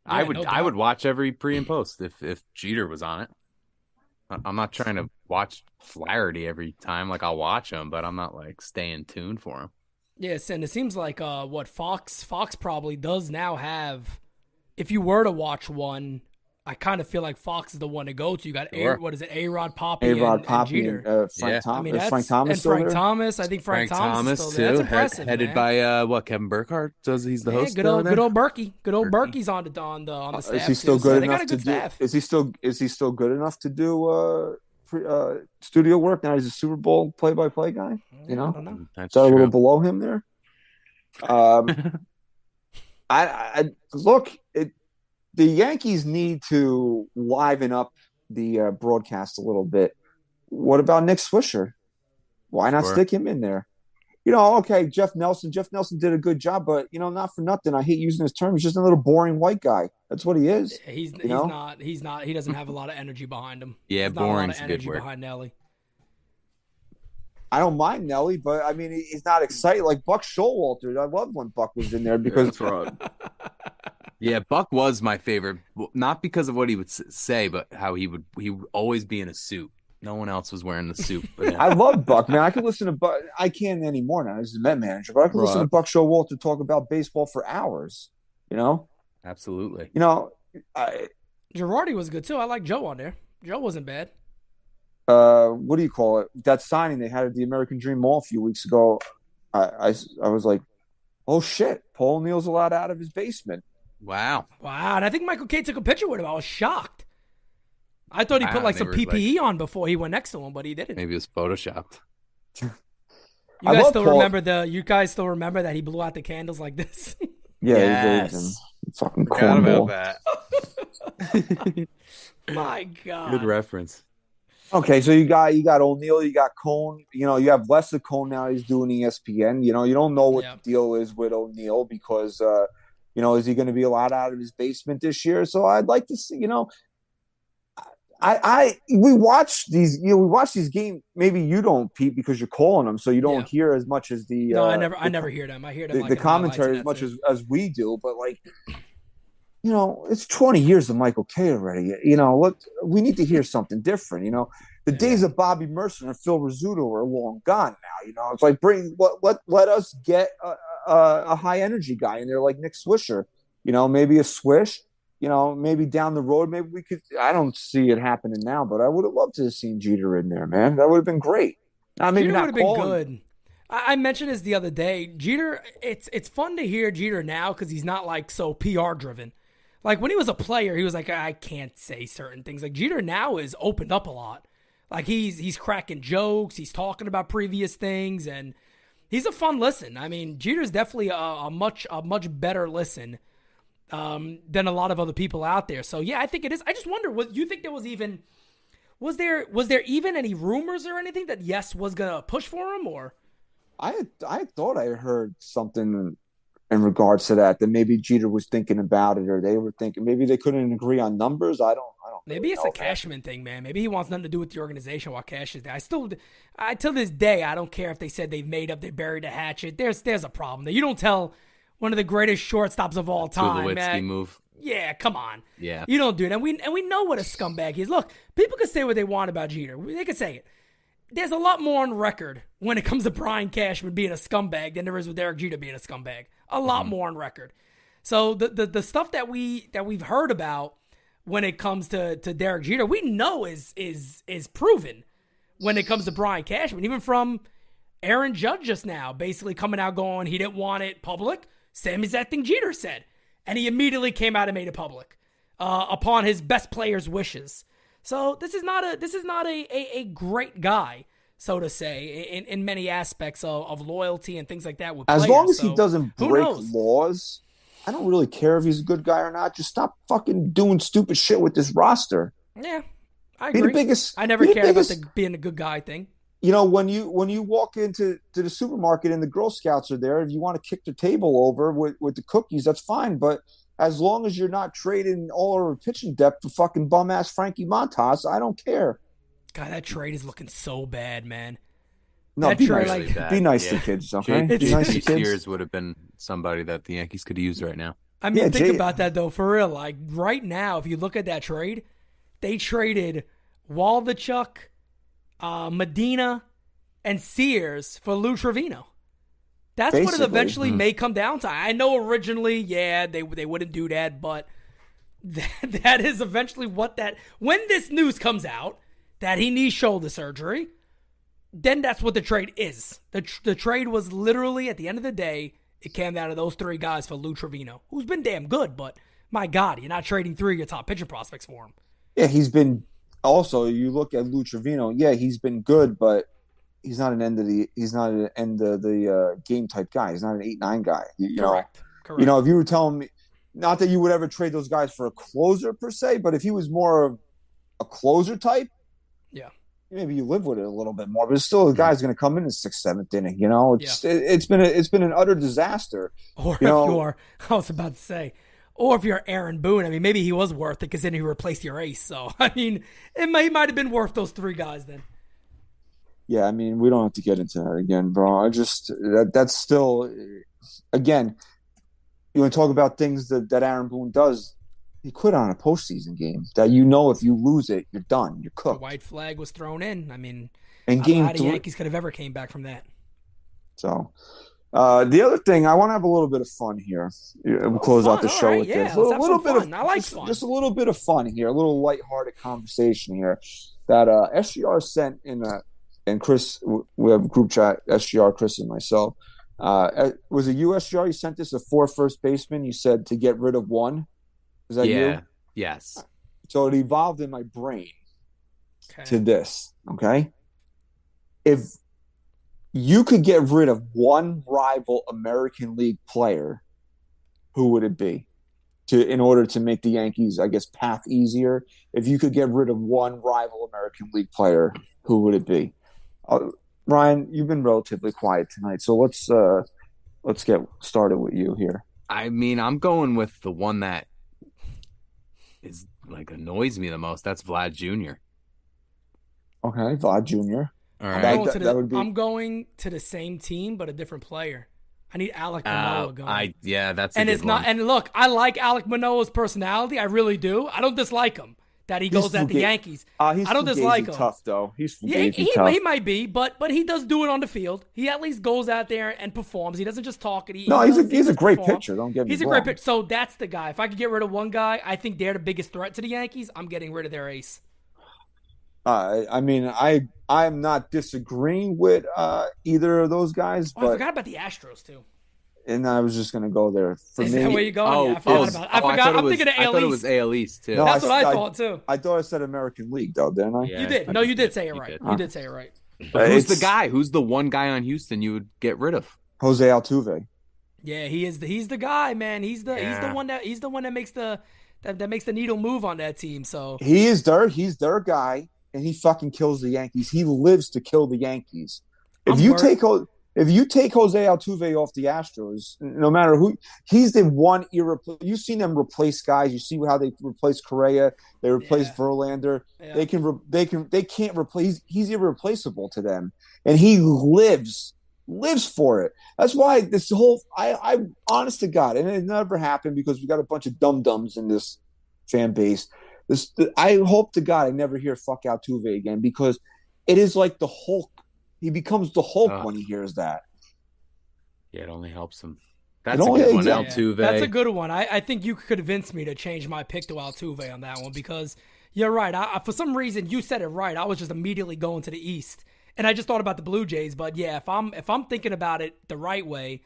Speaker 4: I would
Speaker 2: no
Speaker 4: I would watch every pre and post if if Jeter was on it. I'm not trying to watch Flaherty every time. Like I'll watch him, but I'm not like staying tuned for him.
Speaker 2: Yes, and it seems like uh, what Fox Fox probably does now have. If you were to watch one, I kind of feel like Fox is the one to go to. You got
Speaker 4: Sure.
Speaker 2: a, what is it, A Rod Poppy,
Speaker 1: A Rod
Speaker 2: and,
Speaker 1: Poppy
Speaker 2: and
Speaker 1: and uh, Frank,
Speaker 4: Yeah.
Speaker 1: Tom-
Speaker 2: I mean,
Speaker 1: Frank Thomas
Speaker 2: and Frank
Speaker 1: there?
Speaker 2: Thomas. I think Frank, Thomas, is still there.
Speaker 4: too,
Speaker 2: That's
Speaker 4: head-
Speaker 2: impressive,
Speaker 4: headed
Speaker 2: man.
Speaker 4: by uh what Kevin Burkhardt does he's the
Speaker 2: Yeah,
Speaker 4: host.
Speaker 2: good old,
Speaker 4: there?
Speaker 2: good old Berkey. Good old
Speaker 4: Berkey.
Speaker 2: Berkey's on the on the on the staff.
Speaker 1: Is he still
Speaker 2: too,
Speaker 1: good
Speaker 2: they got
Speaker 1: enough
Speaker 2: a
Speaker 1: to
Speaker 2: good
Speaker 1: do? Is he still is he still good enough to do uh, pre, uh studio work now? He's a Super Bowl play by play guy. You know,
Speaker 2: I don't know.
Speaker 4: That's
Speaker 1: Is that a little below him there? Um, I, I look. It, the Yankees need to liven up the uh, broadcast a little bit. What about Nick Swisher? Why not
Speaker 4: Sure.
Speaker 1: stick him in there? You know, okay, Jeff Nelson. Jeff Nelson did a good job, but you know, not for nothing. I hate using his term. He's just a little boring white guy. That's what he is.
Speaker 2: He's he's
Speaker 1: know?
Speaker 2: not he's not he doesn't have a lot of energy behind him.
Speaker 4: Yeah,
Speaker 2: There's not a lot
Speaker 4: boring's
Speaker 2: of
Speaker 4: a good
Speaker 2: energy
Speaker 4: word.
Speaker 2: behind Nelly.
Speaker 1: I don't mind Nelly, but I mean, he's not excited like Buck Showalter. I loved when Buck was in there because
Speaker 4: Yeah, Buck was my favorite, not because of what he would say, but how he would he would always be in a suit. No one else was wearing the suit. But him.
Speaker 1: I love Buck, man. I could listen to Buck. I can't anymore now. He's the Met manager, but I could listen to
Speaker 4: Right.
Speaker 1: Buck Showalter talk about baseball for hours. You know,
Speaker 4: Absolutely.
Speaker 1: you know, I,
Speaker 2: Girardi was good too. I like Joe on there. Joe wasn't bad.
Speaker 1: uh, what do you call it? That signing they had at the American Dream Mall a few weeks ago. I, I, I was like, oh shit, Paul O'Neill's allowed out of his basement.
Speaker 4: Wow.
Speaker 2: Wow, and I think Michael Kay took a picture with him. I was shocked. I thought he put like some
Speaker 4: were, like-
Speaker 2: PPE on before he went next to him, but he didn't.
Speaker 4: Maybe it was photoshopped.
Speaker 2: You
Speaker 1: I
Speaker 2: guys
Speaker 1: love
Speaker 2: still
Speaker 1: Paul-
Speaker 2: remember the? You guys still remember that he blew out the candles like this?
Speaker 1: Yeah,
Speaker 4: Yes.
Speaker 1: he raised him. Fucking
Speaker 4: Forgot about that.
Speaker 2: My God.
Speaker 4: Good reference.
Speaker 1: Okay, so you got you got O'Neill, you got Cone. You know, you have Lester Cone now. He's doing ESPN. You know, you don't know what
Speaker 2: Yeah.
Speaker 1: the deal is with O'Neill because, uh, you know, is he going to be a lot out of his basement this year? So I'd like to see. You know, I I we watch these. You know, we watch these games. Maybe you don't, Pete, because you're calling them, so you don't
Speaker 2: Yeah.
Speaker 1: hear as much as the.
Speaker 2: no,
Speaker 1: uh,
Speaker 2: I never, I never hear them. I hear them
Speaker 1: the,
Speaker 2: like
Speaker 1: the commentary as much as, as we do, but like, you know, it's 20 years of Michael Kay already. You know, what we need to hear something different. You know, the
Speaker 2: Yeah.
Speaker 1: days of Bobby Murcer and Phil Rizzuto are long gone now. You know, it's like bring let let, let us get a, a, a high energy guy and they're like Nick Swisher. You know, maybe a swish. You know, maybe down the road, maybe we could. I don't see it happening now, but I would have loved to have seen Jeter in there, man. That would have been great. Now, maybe
Speaker 2: Jeter would have been good. I, I mentioned this the other day. Jeter, it's it's fun to hear Jeter now because he's not like so PR driven. Like when he was a player, he was like, I can't say certain things. Like Jeter now is opened up a lot. Like he's he's cracking jokes, he's talking about previous things, and he's a fun listen. I mean, Jeter's definitely a, a much a much better listen um, than a lot of other people out there. So yeah, I think it is. I just wonder, what you think there was even was there was there even any rumors or anything that Yes was gonna push for him or?
Speaker 1: I I thought I heard something in regards to that that maybe Jeter was thinking about it or they were thinking maybe they couldn't agree on numbers. I don't
Speaker 2: Maybe it's a
Speaker 1: that.
Speaker 2: Cashman thing, man. Maybe he wants nothing to do with the organization while Cash is there. I still, I till this day, I don't care if they said they've made up, they buried a hatchet. There's there's a problem there. You don't tell one of the greatest shortstops of all time, man.
Speaker 4: move.
Speaker 2: Yeah, come on.
Speaker 4: Yeah.
Speaker 2: You don't do that. And we and we know what a scumbag he is. Look, people can say what they want about Jeter. They can say it. there's a lot more on record when it comes to Brian Cashman being a scumbag than there is with Derek Jeter being a scumbag. A lot mm-hmm. more on record. So the, the the stuff that we that we've heard about when it comes to to Derek Jeter, we know is is is proven when it comes to Brian Cashman, even from Aaron Judge just now, basically coming out going he didn't want it public. Same as that thing Jeter said, and he immediately came out and made it public uh, upon his best player's wishes. So this is not a this is not a a, a great guy, so to say, in, in many aspects of, of loyalty and things like that. With
Speaker 1: as
Speaker 2: players.
Speaker 1: long as
Speaker 2: so,
Speaker 1: he doesn't break laws, I don't really care if he's a good guy or not. Just stop fucking doing stupid shit with this roster.
Speaker 2: Yeah, I agree.
Speaker 1: Be the biggest.
Speaker 2: I never cared biggest, about the being a good guy thing.
Speaker 1: You know, when you when you walk into to the supermarket and the Girl Scouts are there, if you want to kick the table over with, with the cookies, that's fine. But as long as you're not trading all our pitching depth for fucking bum ass Frankie Montas, I don't care.
Speaker 2: God, that trade is looking so bad, man.
Speaker 1: No, that be nice, like, be nice yeah. to kids, okay?
Speaker 4: J-
Speaker 1: be nice
Speaker 4: to kids. would have been somebody that the Yankees could use right now.
Speaker 2: I mean, yeah, think Jay- about that though, for real. Like right now, if you look at that trade, they traded Waldichuk, uh, Medina, and Sears for Lou Trivino. That's Basically. what it eventually mm. may come down to. I know originally, yeah, they they wouldn't do that, but that, that is eventually what that. When this news comes out that he needs shoulder surgery, then that's what the trade is. The the trade was literally at the end of the day, it came down to those three guys for Lou Trivino, who's been damn good, but my God, you're not trading three of your top pitcher prospects for him.
Speaker 1: Yeah, he's been. Also, you look at Lou Trivino. Yeah, he's been good, but he's not an end of the he's not an end of the uh, game type guy. He's not an eight nine guy. You, Correct. know, Correct. you know, if you were telling me, not that you would ever trade those guys for a closer per se, but if he was more of a closer type, maybe you live with it a little bit more. But it's still, the guy's going to come in the sixth, seventh inning. You know, it's yeah. it, has been a, it's been an utter disaster.
Speaker 2: Or
Speaker 1: you
Speaker 2: if
Speaker 1: know,
Speaker 2: you are, I was about to say. Or if you're Aaron Boone, I mean, maybe he was worth it because then he replaced your ace. So, I mean, it might, might have been worth those three guys then
Speaker 1: yeah, I mean, we don't have to get into that again, bro. I just that that's still again. You want to talk about things that that Aaron Boone does? He quit on a postseason game that you know if you lose it, you're done. You're cooked.
Speaker 2: The white flag was thrown in. I mean,
Speaker 1: and game
Speaker 2: how the Yankees could have ever came back from that.
Speaker 1: So, uh, the other thing, I want to have a little bit of fun here. We'll close
Speaker 2: fun.
Speaker 1: out the show
Speaker 2: right,
Speaker 1: with
Speaker 2: yeah,
Speaker 1: this.
Speaker 2: A little, little bit
Speaker 1: fun.
Speaker 2: of I like
Speaker 1: just,
Speaker 2: fun.
Speaker 1: just a little bit of fun here, a little lighthearted conversation here that uh, SGR sent in a and Chris, we have a group chat, SGR, Chris, and myself. Uh, was it USGR? You sent this a four first baseman. You said to get rid of one. Is that
Speaker 4: yeah.
Speaker 1: you?
Speaker 4: Yes.
Speaker 1: So it evolved in my brain
Speaker 2: okay.
Speaker 1: to this. Okay. If you could get rid of one rival American League player, who would it be? To in order to make the Yankees, I guess, path easier. If you could get rid of one rival American League player, who would it be? Uh, Ryan, you've been relatively quiet tonight, so let's uh, let's get started with you here.
Speaker 4: I mean, I'm going with the one that is like annoys me the most. That's Vlad Jr.
Speaker 1: Okay, Vlad Jr.
Speaker 2: All right. I'm, going that, the, be... I'm going to the same team, but a different player. I need Alek Manoah uh, going.
Speaker 4: I yeah, that's
Speaker 2: and it's
Speaker 4: one.
Speaker 2: not. And look, I like Alek Manoah's personality. I really do. I don't dislike him that he goes at the Yankees.
Speaker 1: Uh, he's
Speaker 2: I don't dislike him.
Speaker 1: Tough though. He's
Speaker 2: yeah, he, he, he, might be, but but he does do it on the field. He at least goes out there and performs. He doesn't just talk it. He,
Speaker 1: no,
Speaker 2: he
Speaker 1: he's a he's a great
Speaker 2: perform.
Speaker 1: pitcher. Don't get me
Speaker 2: He's
Speaker 1: wrong.
Speaker 2: a great pitcher. So that's the guy. If I could get rid of one guy, I think they're the biggest threat to the Yankees. I'm getting rid of their ace.
Speaker 1: Uh, I mean, I I'm not disagreeing with uh, either of those guys.
Speaker 2: Oh,
Speaker 1: but
Speaker 2: I forgot about the Astros too
Speaker 1: and I was just going to go there. For
Speaker 2: Is
Speaker 1: me,
Speaker 2: that where you going? Oh, yeah, I forgot
Speaker 4: oh,
Speaker 2: about. I oh, forgot. I am thinking of AL
Speaker 4: I thought it was AL East too.
Speaker 2: No, That's I, what I, I, thought too.
Speaker 1: I thought I said American League though, didn't I?
Speaker 2: Yeah, you did. No, you did say it right. You, you did say it right.
Speaker 4: But who's the guy? Who's the one guy on Houston you would get rid of?
Speaker 1: Jose Altuve.
Speaker 2: Yeah, he is. The, he's the guy, man. He's the yeah. he's the one that he's the one that makes the that, that makes the needle move on that team. So
Speaker 1: he is their he's their guy, and he fucking kills the Yankees. He lives to kill the Yankees. If I'm you take if you take Jose Altuve off the Astros, no matter who, he's the one irreplaceable. You've seen them replace guys. You see how they replace Correa. They replace yeah. Verlander. Yeah. They can. Re, they can. They can't replace. He's irreplaceable to them, and he lives lives for it. That's why this whole. I. I honest to God, and it never happened because we got a bunch of dum dums in this fan base. This. I hope to God I never hear fuck Altuve again because it is like the Hulk. He becomes the Hulk
Speaker 4: Ugh.
Speaker 1: when he hears that.
Speaker 4: Yeah, it only helps him. That's a
Speaker 1: only-
Speaker 4: good one,
Speaker 1: yeah.
Speaker 4: Altuve.
Speaker 2: That's a good one. I, I think you convinced me to change my pick to Altuve on that one because you're right. I, I- for some reason, you said it right. I was just immediately going to the East, and I just thought about the Blue Jays. But yeah, if I'm if I'm thinking about it the right way,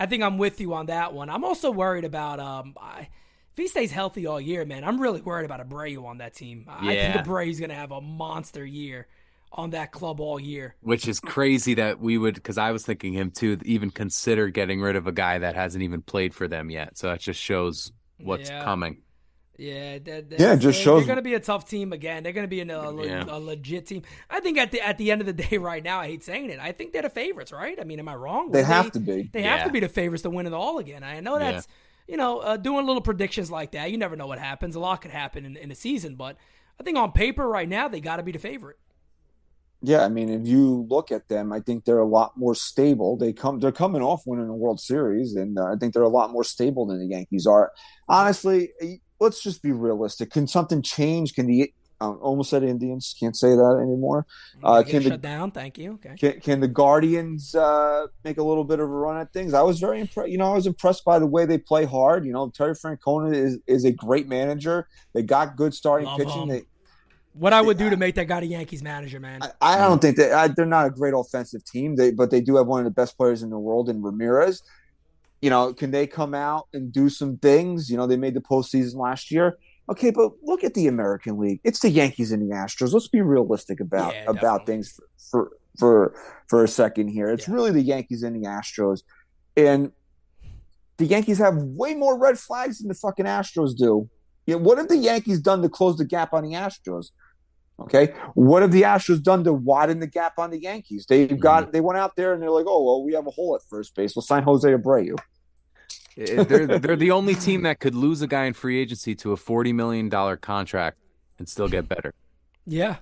Speaker 2: I think I'm with you on that one. I'm also worried about um. I, if he stays healthy all year, man, I'm really worried about Abreu on that team. I I
Speaker 4: Yeah.
Speaker 2: think Abreu's going to have a monster year on that club all year.
Speaker 4: Which is crazy that we would, because I was thinking him too, even consider getting rid of a guy that hasn't even played for them yet. So that just shows what's
Speaker 2: Yeah.
Speaker 4: coming.
Speaker 2: Yeah, that,
Speaker 1: Yeah, it just
Speaker 2: they're,
Speaker 1: shows-
Speaker 2: They're going to be a tough team again. They're going to be in a, le-
Speaker 4: Yeah.
Speaker 2: a legit team. I think at the at the end of the day, right now, I hate saying it. I think they're the favorites, right? I mean, am I wrong?
Speaker 1: They
Speaker 2: Well,
Speaker 1: have to be.
Speaker 2: They have to be the favorites to win it all again. I know that's you know uh, doing little predictions like that. You never know what happens. A lot could happen in, in a season, but I think on paper right now they got to be the favorite.
Speaker 1: Yeah, I mean, if you look at them, I think they're a lot more stable. They come, they're coming off winning a World Series, and uh, I think they're a lot more stable than the Yankees are. Honestly, let's just be realistic. Can something change? Can the um, almost said Indians can't say that anymore? Uh, can the
Speaker 2: shut down. Thank you. Okay.
Speaker 1: can, can the Guardians uh, make a little bit of a run at things? I was very impressed. You know, I was impressed by the way they play hard. You know, Terry Francona is is a great manager. They got good starting
Speaker 2: Love
Speaker 1: pitching.
Speaker 2: him.
Speaker 1: They,
Speaker 2: What I would do to make that guy the Yankees manager, man.
Speaker 1: I, I don't think that I, they're not a great offensive team. They but they do have one of the best players in the world in Ramirez. You know, can they come out and do some things? You know, they made the postseason last year. Okay, but look at the American League. It's the Yankees and the Astros. Let's be realistic about
Speaker 2: Yeah,
Speaker 1: about things for, for for for a second here. It's
Speaker 2: Yeah.
Speaker 1: really the Yankees and the Astros, and the Yankees have way more red flags than the fucking Astros do. You know, what have the Yankees done to close the gap on the Astros? Okay, what have the Astros done to widen the gap on the Yankees? They've mm-hmm. got they went out there and they're like, oh well, we have a hole at first base. We'll sign Jose Abreu.
Speaker 4: They're they're the only team that could lose a guy in free agency to a forty million dollar contract and still get better.
Speaker 2: yeah.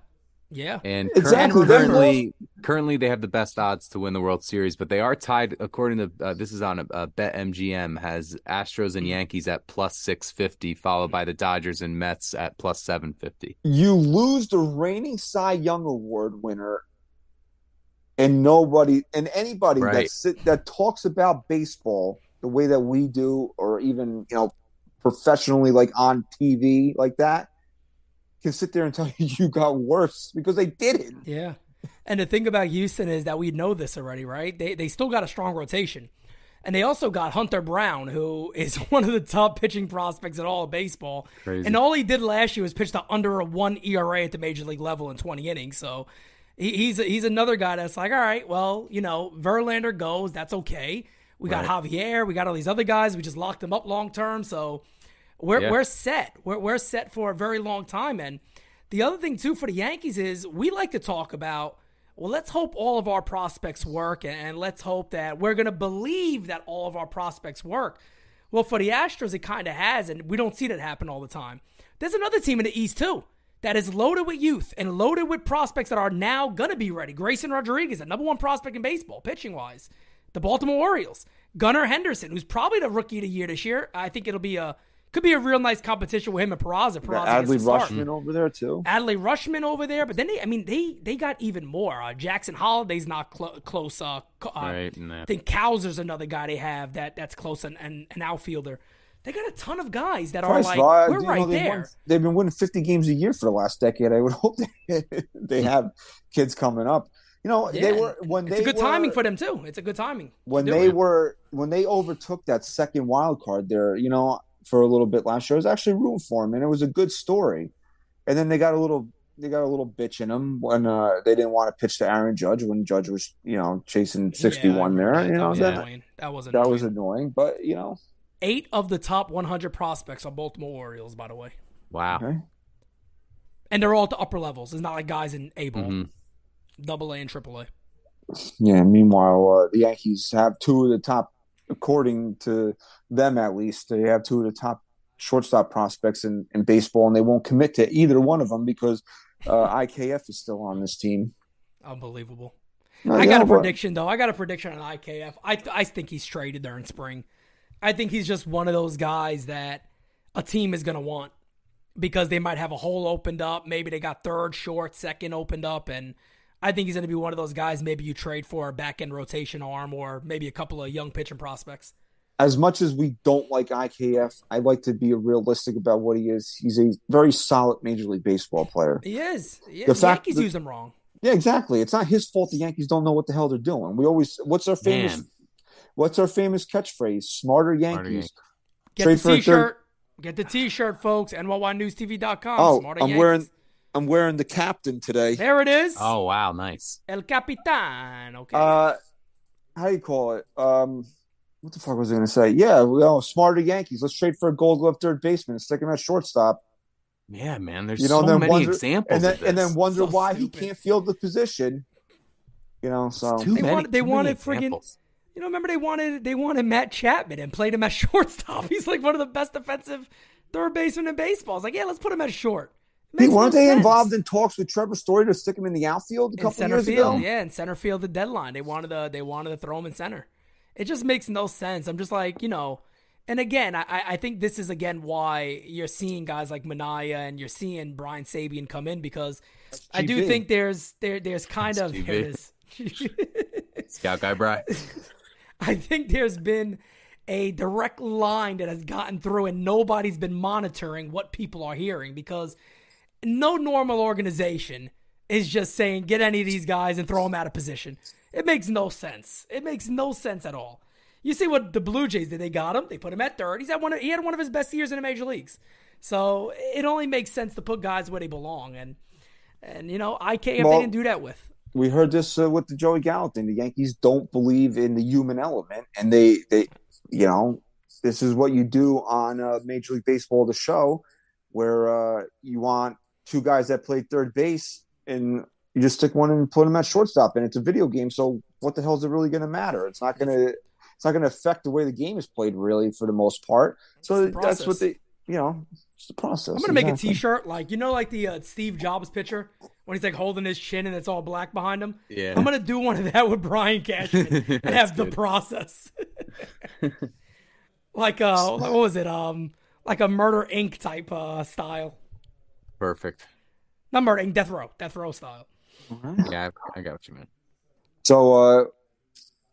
Speaker 2: Yeah.
Speaker 4: And
Speaker 1: Exactly.
Speaker 4: currently, currently they have the best odds to win the World Series, but they are tied. According to uh, this is on a, a Bet MGM has Astros and Yankees at plus six fifty, followed by the Dodgers and Mets at plus seven fifty.
Speaker 1: You lose the reigning Cy Young Award winner, and nobody and anybody that sit, that talks about baseball the way that we do, or even you know professionally, like on TV, like that, can sit there and tell you you got worse because they didn't.
Speaker 2: Yeah. And the thing about Houston is that we know this already, right? They they still got a strong rotation. And they also got Hunter Brown, who is one of the top pitching prospects in all of baseball.
Speaker 4: Crazy.
Speaker 2: And all he did last year was pitch to under a one ERA at the major league level in 20 innings. So he, he's he's another guy that's like, all right, well, you know, Verlander goes, that's okay. We got Javier, we got all these other guys. We just locked them up long term, so we're
Speaker 4: Yeah.
Speaker 2: we're set. We're we're set for a very long time. And the other thing too for the Yankees is we like to talk about. Well, let's hope all of our prospects work, and, and let's hope that we're going to believe that all of our prospects work. Well, for the Astros, it kind of has, and we don't see that happen all the time. There's another team in the East too that is loaded with youth and loaded with prospects that are now going to be ready. Grayson Rodriguez, the number one prospect in baseball, pitching wise. The Baltimore Orioles, Gunnar Henderson, who's probably the rookie of the year this year. I think it'll be a could be a real nice competition with him and Peraza. Peraza gets
Speaker 1: Adley
Speaker 2: the start.
Speaker 1: Rutschman over there too.
Speaker 2: Adley Rutschman over there, but then they, I mean, they they got even more. Uh, Jackson Holliday's not clo- close. Uh, co- uh,
Speaker 4: Right, and
Speaker 2: I think Cowser's another guy they have that that's close and an, an outfielder. They got a ton of guys that are like
Speaker 1: Rod,
Speaker 2: we're
Speaker 1: you know,
Speaker 2: right
Speaker 1: they've
Speaker 2: there.
Speaker 1: won- they've been winning 50 games a year for the last decade. I would hope they, they have kids coming up. You know,
Speaker 2: Yeah,
Speaker 1: they were when
Speaker 2: it's
Speaker 1: they
Speaker 2: a good
Speaker 1: were,
Speaker 2: timing for them too. It's a good timing.
Speaker 1: when they
Speaker 2: it.
Speaker 1: were when they overtook that second wild card there. You know, for a little bit last year, I was actually rooting for them, and it was a good story. And then they got a little they got a little bitch in them when uh, they didn't want to pitch to Aaron Judge when Judge was you know chasing 61
Speaker 2: Yeah,
Speaker 1: there. You know
Speaker 2: that, was
Speaker 1: that
Speaker 2: annoying. That was
Speaker 1: that
Speaker 2: annoying.
Speaker 1: was annoying, but you know,
Speaker 2: eight of the top 100 prospects are Baltimore Orioles, by the way,
Speaker 4: Wow.
Speaker 1: okay.
Speaker 2: and they're all at the upper levels. It's not like guys in A ball,
Speaker 4: Mhm.
Speaker 2: double A and triple A.
Speaker 1: Yeah. Meanwhile, uh, the Yankees have two of the top, according to them at least, they have two of the top shortstop prospects in, in baseball, and they won't commit to either one of them because uh, IKF is still on this team.
Speaker 2: Unbelievable.
Speaker 1: No,
Speaker 2: I got a prediction though. I got a prediction on IKF. I I think he's traded during spring. I think he's just one of those guys that a team is going to want because they might have a hole opened up. Maybe they got third, short, second opened up, and I think he's going to be one of those guys maybe you trade for a back end rotation arm or maybe a couple of young pitching prospects.
Speaker 1: As much as we don't like IKF, I like to be realistic about what he is. He's a very solid Major League Baseball player.
Speaker 2: He is. Yeah,
Speaker 1: The
Speaker 2: the
Speaker 1: fact
Speaker 2: Yankees
Speaker 1: that-
Speaker 2: use him wrong.
Speaker 1: Yeah, exactly. It's not his fault the Yankees don't know what the hell they're doing. We always what's our famous
Speaker 4: Man.
Speaker 1: what's our famous catchphrase? Smarter Yankees.
Speaker 4: Yankees.
Speaker 2: Get
Speaker 1: Trade
Speaker 2: the
Speaker 1: for a third-
Speaker 2: t-shirt. Get the t-shirt, folks. NYYNewsTV.com.
Speaker 1: Oh,
Speaker 2: Smarter
Speaker 1: I'm
Speaker 2: Yankees.
Speaker 1: wearing I'm wearing the captain today.
Speaker 2: There it is.
Speaker 4: Oh wow, nice.
Speaker 2: El Capitan. Okay.
Speaker 1: Uh how do you call it? Um what the fuck was I gonna say? Yeah, well, smarter Yankees. Let's trade for a gold glove third baseman and stick him at shortstop.
Speaker 4: Yeah, man. There's
Speaker 1: You know,
Speaker 4: so
Speaker 1: then
Speaker 4: many
Speaker 1: wonder-
Speaker 4: examples
Speaker 1: And then
Speaker 4: of this.
Speaker 1: and then wonder
Speaker 2: So
Speaker 1: why
Speaker 2: stupid.
Speaker 1: he can't field the position. You know, so
Speaker 4: It's too
Speaker 2: They
Speaker 4: many,
Speaker 2: wanted- they
Speaker 4: too many
Speaker 2: wanted friggin-
Speaker 4: examples.
Speaker 2: you know, remember they wanted they wanted Matt Chapman and played him at shortstop. He's like one of the best defensive third basemen in baseball. It's like, yeah, let's put him at short.
Speaker 1: Hey, weren't
Speaker 2: no
Speaker 1: they
Speaker 2: sense.
Speaker 1: involved in talks with Trevor Story to stick him in the outfield a
Speaker 2: in
Speaker 1: couple
Speaker 2: center
Speaker 1: years
Speaker 2: field?
Speaker 1: ago?
Speaker 2: Yeah, in center field, the deadline. They wanted to they wanted to throw him in center. It just makes no sense. I'm just like, you know, and again, I, I think this is again why you're seeing guys like Minaya and you're seeing Brian Sabean come in because I do think there's there there's kind
Speaker 4: That's
Speaker 2: of there it
Speaker 4: GB.
Speaker 2: is.
Speaker 4: Scout guy Bry.
Speaker 2: I think there's been a direct line that has gotten through and nobody's been monitoring what people are hearing because no normal organization is just saying get any of these guys and throw them out of position. It makes no sense. It makes no sense at all. You see what the Blue Jays did? They got him. They put him at third. He's had one. Of, he had one of his best years in the major leagues. So it only makes sense to put guys where they belong. And and you know, IKF
Speaker 1: Well-
Speaker 2: they didn't do that with.
Speaker 1: we heard this uh, with the Joey Gallo thing. The Yankees don't believe in the human element, and they they you know this is what you do on uh, Major League Baseball, the show, where uh, you want two guys that play third base, and you just stick one and put them at shortstop, and it's a video game. So what the hell is it really going to matter? It's not going to it's not going to affect the way the game is played, really, for the most part. So that's what
Speaker 2: process.
Speaker 1: they you know it's the process.
Speaker 2: I'm gonna make a
Speaker 1: exactly.
Speaker 2: T-shirt like you know, like the uh, Steve Jobs picture when he's like holding his chin and it's all black behind him.
Speaker 4: Yeah.
Speaker 2: I'm gonna do one of that with Brian Cashman and
Speaker 4: That's
Speaker 2: have the process. like uh, what was it? Um, like a Murder Inc. type uh style.
Speaker 4: Perfect.
Speaker 2: Not murdering, Death Row, Death Row style.
Speaker 4: Yeah, I, I got what you meant.
Speaker 1: So, uh,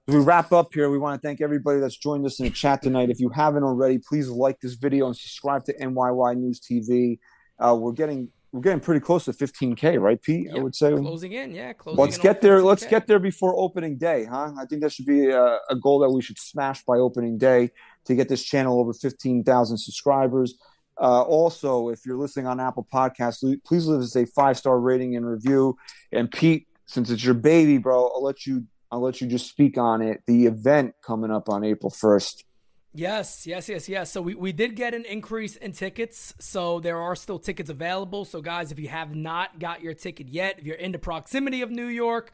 Speaker 1: as we wrap up here, we want to thank everybody that's joined us in the chat tonight. If you haven't already, please like this video and subscribe to NYY News TV. Uh, we're getting we're getting pretty close to 15k, right, Pete? I would say.
Speaker 2: Closing in, yeah. Closing
Speaker 1: Let's
Speaker 2: in
Speaker 1: get
Speaker 2: on
Speaker 1: there. Let's get there before opening day, huh? I think that should be a, a goal that we should smash by opening day to get this channel over 15,000 subscribers. Uh, also, if you're listening on Apple Podcasts, please leave us a five star rating and review. And Pete, since it's your baby, bro, I'll let you. I'll let you just speak on it. The event coming up on April 1st.
Speaker 2: Yes, yes, yes, yes. So we, we did get an increase in tickets. So there are still tickets available. So guys, if you have not got your ticket yet, if you're in the proximity of New York,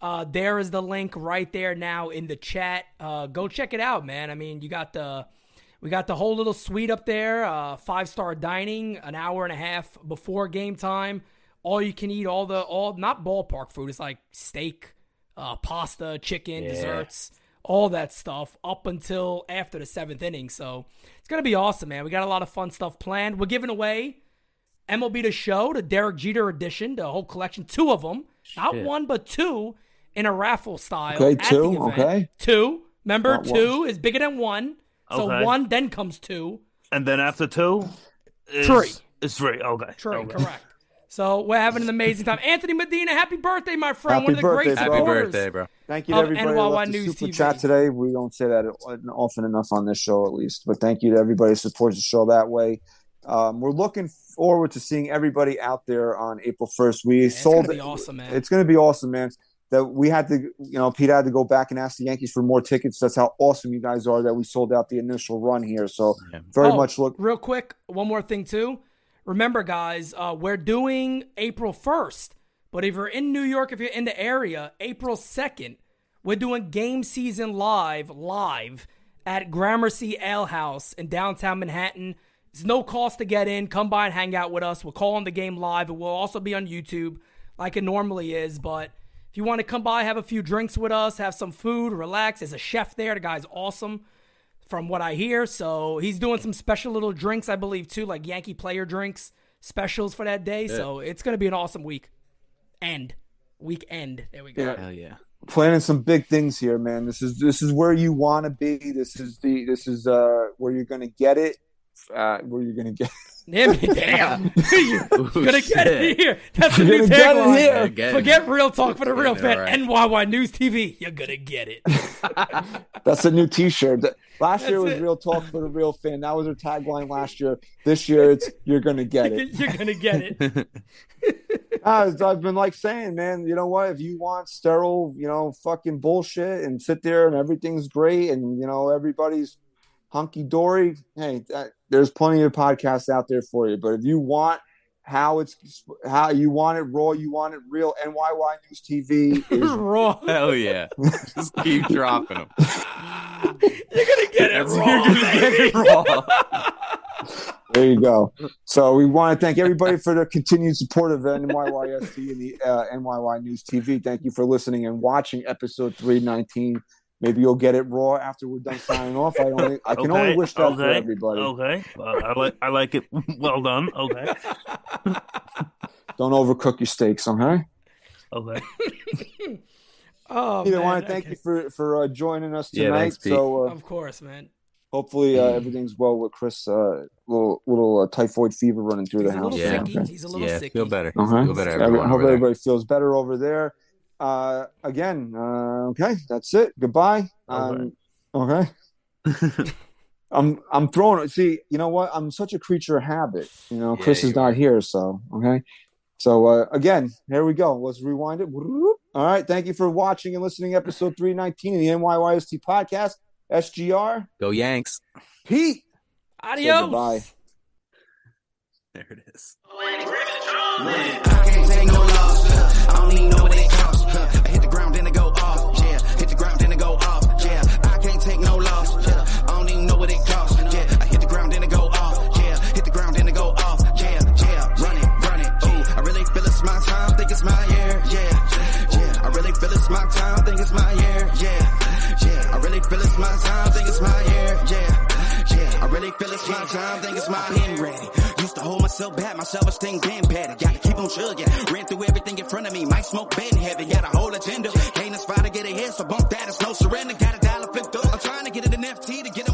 Speaker 2: uh, there is the link right there now in the chat. Uh, go check it out, man. I mean, you got the we got the whole little suite up there, uh, five star dining, an hour and a half before game time. All you can eat, all the all not ballpark food. It's like steak, uh, pasta, chicken,
Speaker 4: Yeah.
Speaker 2: desserts, all that stuff up until after the seventh inning. So it's gonna be awesome, man. We got a lot of fun stuff planned. We're giving away MLB The Show, the Derek Jeter edition, the whole collection, two of them, not one but two, in a raffle style.
Speaker 1: Okay,
Speaker 2: at the
Speaker 1: two,
Speaker 2: event.
Speaker 1: okay.
Speaker 2: two. Remember,
Speaker 1: Not one.
Speaker 2: two is bigger than one. So
Speaker 5: Okay.
Speaker 2: one, then comes two.
Speaker 5: And then after two, is,
Speaker 2: Three.
Speaker 5: It's three. Okay.
Speaker 2: True,
Speaker 5: Okay.
Speaker 2: correct. So we're having an amazing time. Anthony Medina, happy birthday, my friend.
Speaker 1: Happy
Speaker 2: One of the great
Speaker 1: birthday, bro.
Speaker 4: Happy
Speaker 2: supporters.
Speaker 4: birthday, bro.
Speaker 1: Thank you to
Speaker 2: Of
Speaker 1: everybody that
Speaker 2: NYY
Speaker 1: left the
Speaker 2: News
Speaker 1: super
Speaker 2: TV.
Speaker 1: chat today. We don't say that often enough on this show, at least. But thank you to everybody who supports the show that way. Um, we're looking forward to seeing everybody out there on April 1st. We
Speaker 2: it's
Speaker 1: sold
Speaker 2: gonna be awesome, man.
Speaker 1: It's going to be awesome, man. That we had to, you know, Pete had to go back and ask the Yankees for more tickets. That's how awesome you guys are that we sold out the initial run here. So
Speaker 4: Yeah.
Speaker 1: very
Speaker 2: Oh,
Speaker 1: much look.
Speaker 2: Real quick, one more thing too. Remember, guys, uh, we're doing April first, but if you're in New York, if you're in the area, April second, we're doing game season live, live at Gramercy Ale House in downtown Manhattan. It's no cost to get in. Come by and hang out with us. We're calling the game live. It will also be on YouTube, like it normally is. But if you want to come by, have a few drinks with us, have some food, relax. There's a chef there. The guy's awesome from what I hear. So he's doing some special little drinks, I believe, too, like Yankee player drinks specials for that day. So it's going to be an awesome week. End. weekend. There we go.
Speaker 1: Yeah.
Speaker 4: Hell yeah.
Speaker 1: planning some big things here, man. This is this is where you want to be. This is the this is uh where you're gonna get it. Uh, where you're gonna get.
Speaker 2: Damn, damn. you're gonna get it here. That's the new
Speaker 1: gonna get it
Speaker 2: tagline.
Speaker 1: here.
Speaker 2: Forget real talk for the real
Speaker 4: Yeah,
Speaker 2: fan.
Speaker 4: right.
Speaker 2: NYY News TV. You're gonna get it.
Speaker 1: That's a new T-shirt. That- Last year was
Speaker 2: it.
Speaker 1: real talk for the real fan. That was her tagline last year. This year it's you're gonna get it.
Speaker 2: You're gonna get it.
Speaker 1: As I've been like saying, man, you know what? If you want sterile, you know, fucking bullshit and sit there and everything's great and you know everybody's hunky dory, hey, that, there's plenty of podcasts out there for you. But if you want how it's how you want it raw, you want it real. NYY News TV is
Speaker 2: Raw.
Speaker 4: Hell yeah. Just keep dropping them.
Speaker 2: You're gonna get it raw.
Speaker 4: you're gonna get it raw.
Speaker 1: There you go. So we want to thank everybody for the continued support of NYYST and the uh, NYY News TV. Thank you for listening and watching episode 319. Maybe you'll get it raw after we're done signing off. I only, I can only wish that for everybody.
Speaker 5: Okay, uh, I like I like it. Well done. Okay,
Speaker 1: Don't overcook your steaks, okay?
Speaker 5: okay.
Speaker 2: Oh,
Speaker 1: Peter, I
Speaker 2: man,
Speaker 1: want to thank
Speaker 2: okay.
Speaker 1: you for for uh, joining us
Speaker 4: Yeah,
Speaker 1: tonight.
Speaker 4: thanks, Pete.
Speaker 1: so uh,
Speaker 2: Of course, man.
Speaker 1: hopefully uh, everything's well with Chris. Uh, little little uh, typhoid fever running through
Speaker 2: He's
Speaker 1: the house.
Speaker 4: Yeah.
Speaker 2: sicky.
Speaker 1: Okay.
Speaker 2: He's a little sick.
Speaker 4: Yeah,
Speaker 2: sicky.
Speaker 4: feel better.
Speaker 1: Uh-huh.
Speaker 4: Feel better.
Speaker 1: Every-
Speaker 4: Everyone
Speaker 1: hope
Speaker 4: over there.
Speaker 1: everybody feels better over there. Uh, again, uh, okay, that's it. Goodbye. Um, okay. I'm I'm throwing it. See, you know what? I'm such a creature of habit. You know,
Speaker 4: Yeah,
Speaker 1: Chris is not
Speaker 4: are.
Speaker 1: here, so okay. So uh, again, here we go. Let's rewind it. All right. Thank you for watching and listening. Episode 319 of the NYYST podcast. SGR.
Speaker 4: Go Yanks.
Speaker 1: Pete.
Speaker 2: Adios.
Speaker 1: goodbye.
Speaker 4: There it is.
Speaker 6: my time, think it's my year, yeah, yeah. I really feel it's my time, think it's my year, yeah, yeah. I really feel it's my time, think it's my hand ready. Used to hold myself back, my self-esteem damn patty. Gotta keep on chugging, ran through everything in front of me. Might smoke bed heavy. got a whole agenda. Can't aspire to get ahead, so bump that, it's no surrender. Got a dollar flipped up, I'm trying to get it an FT to get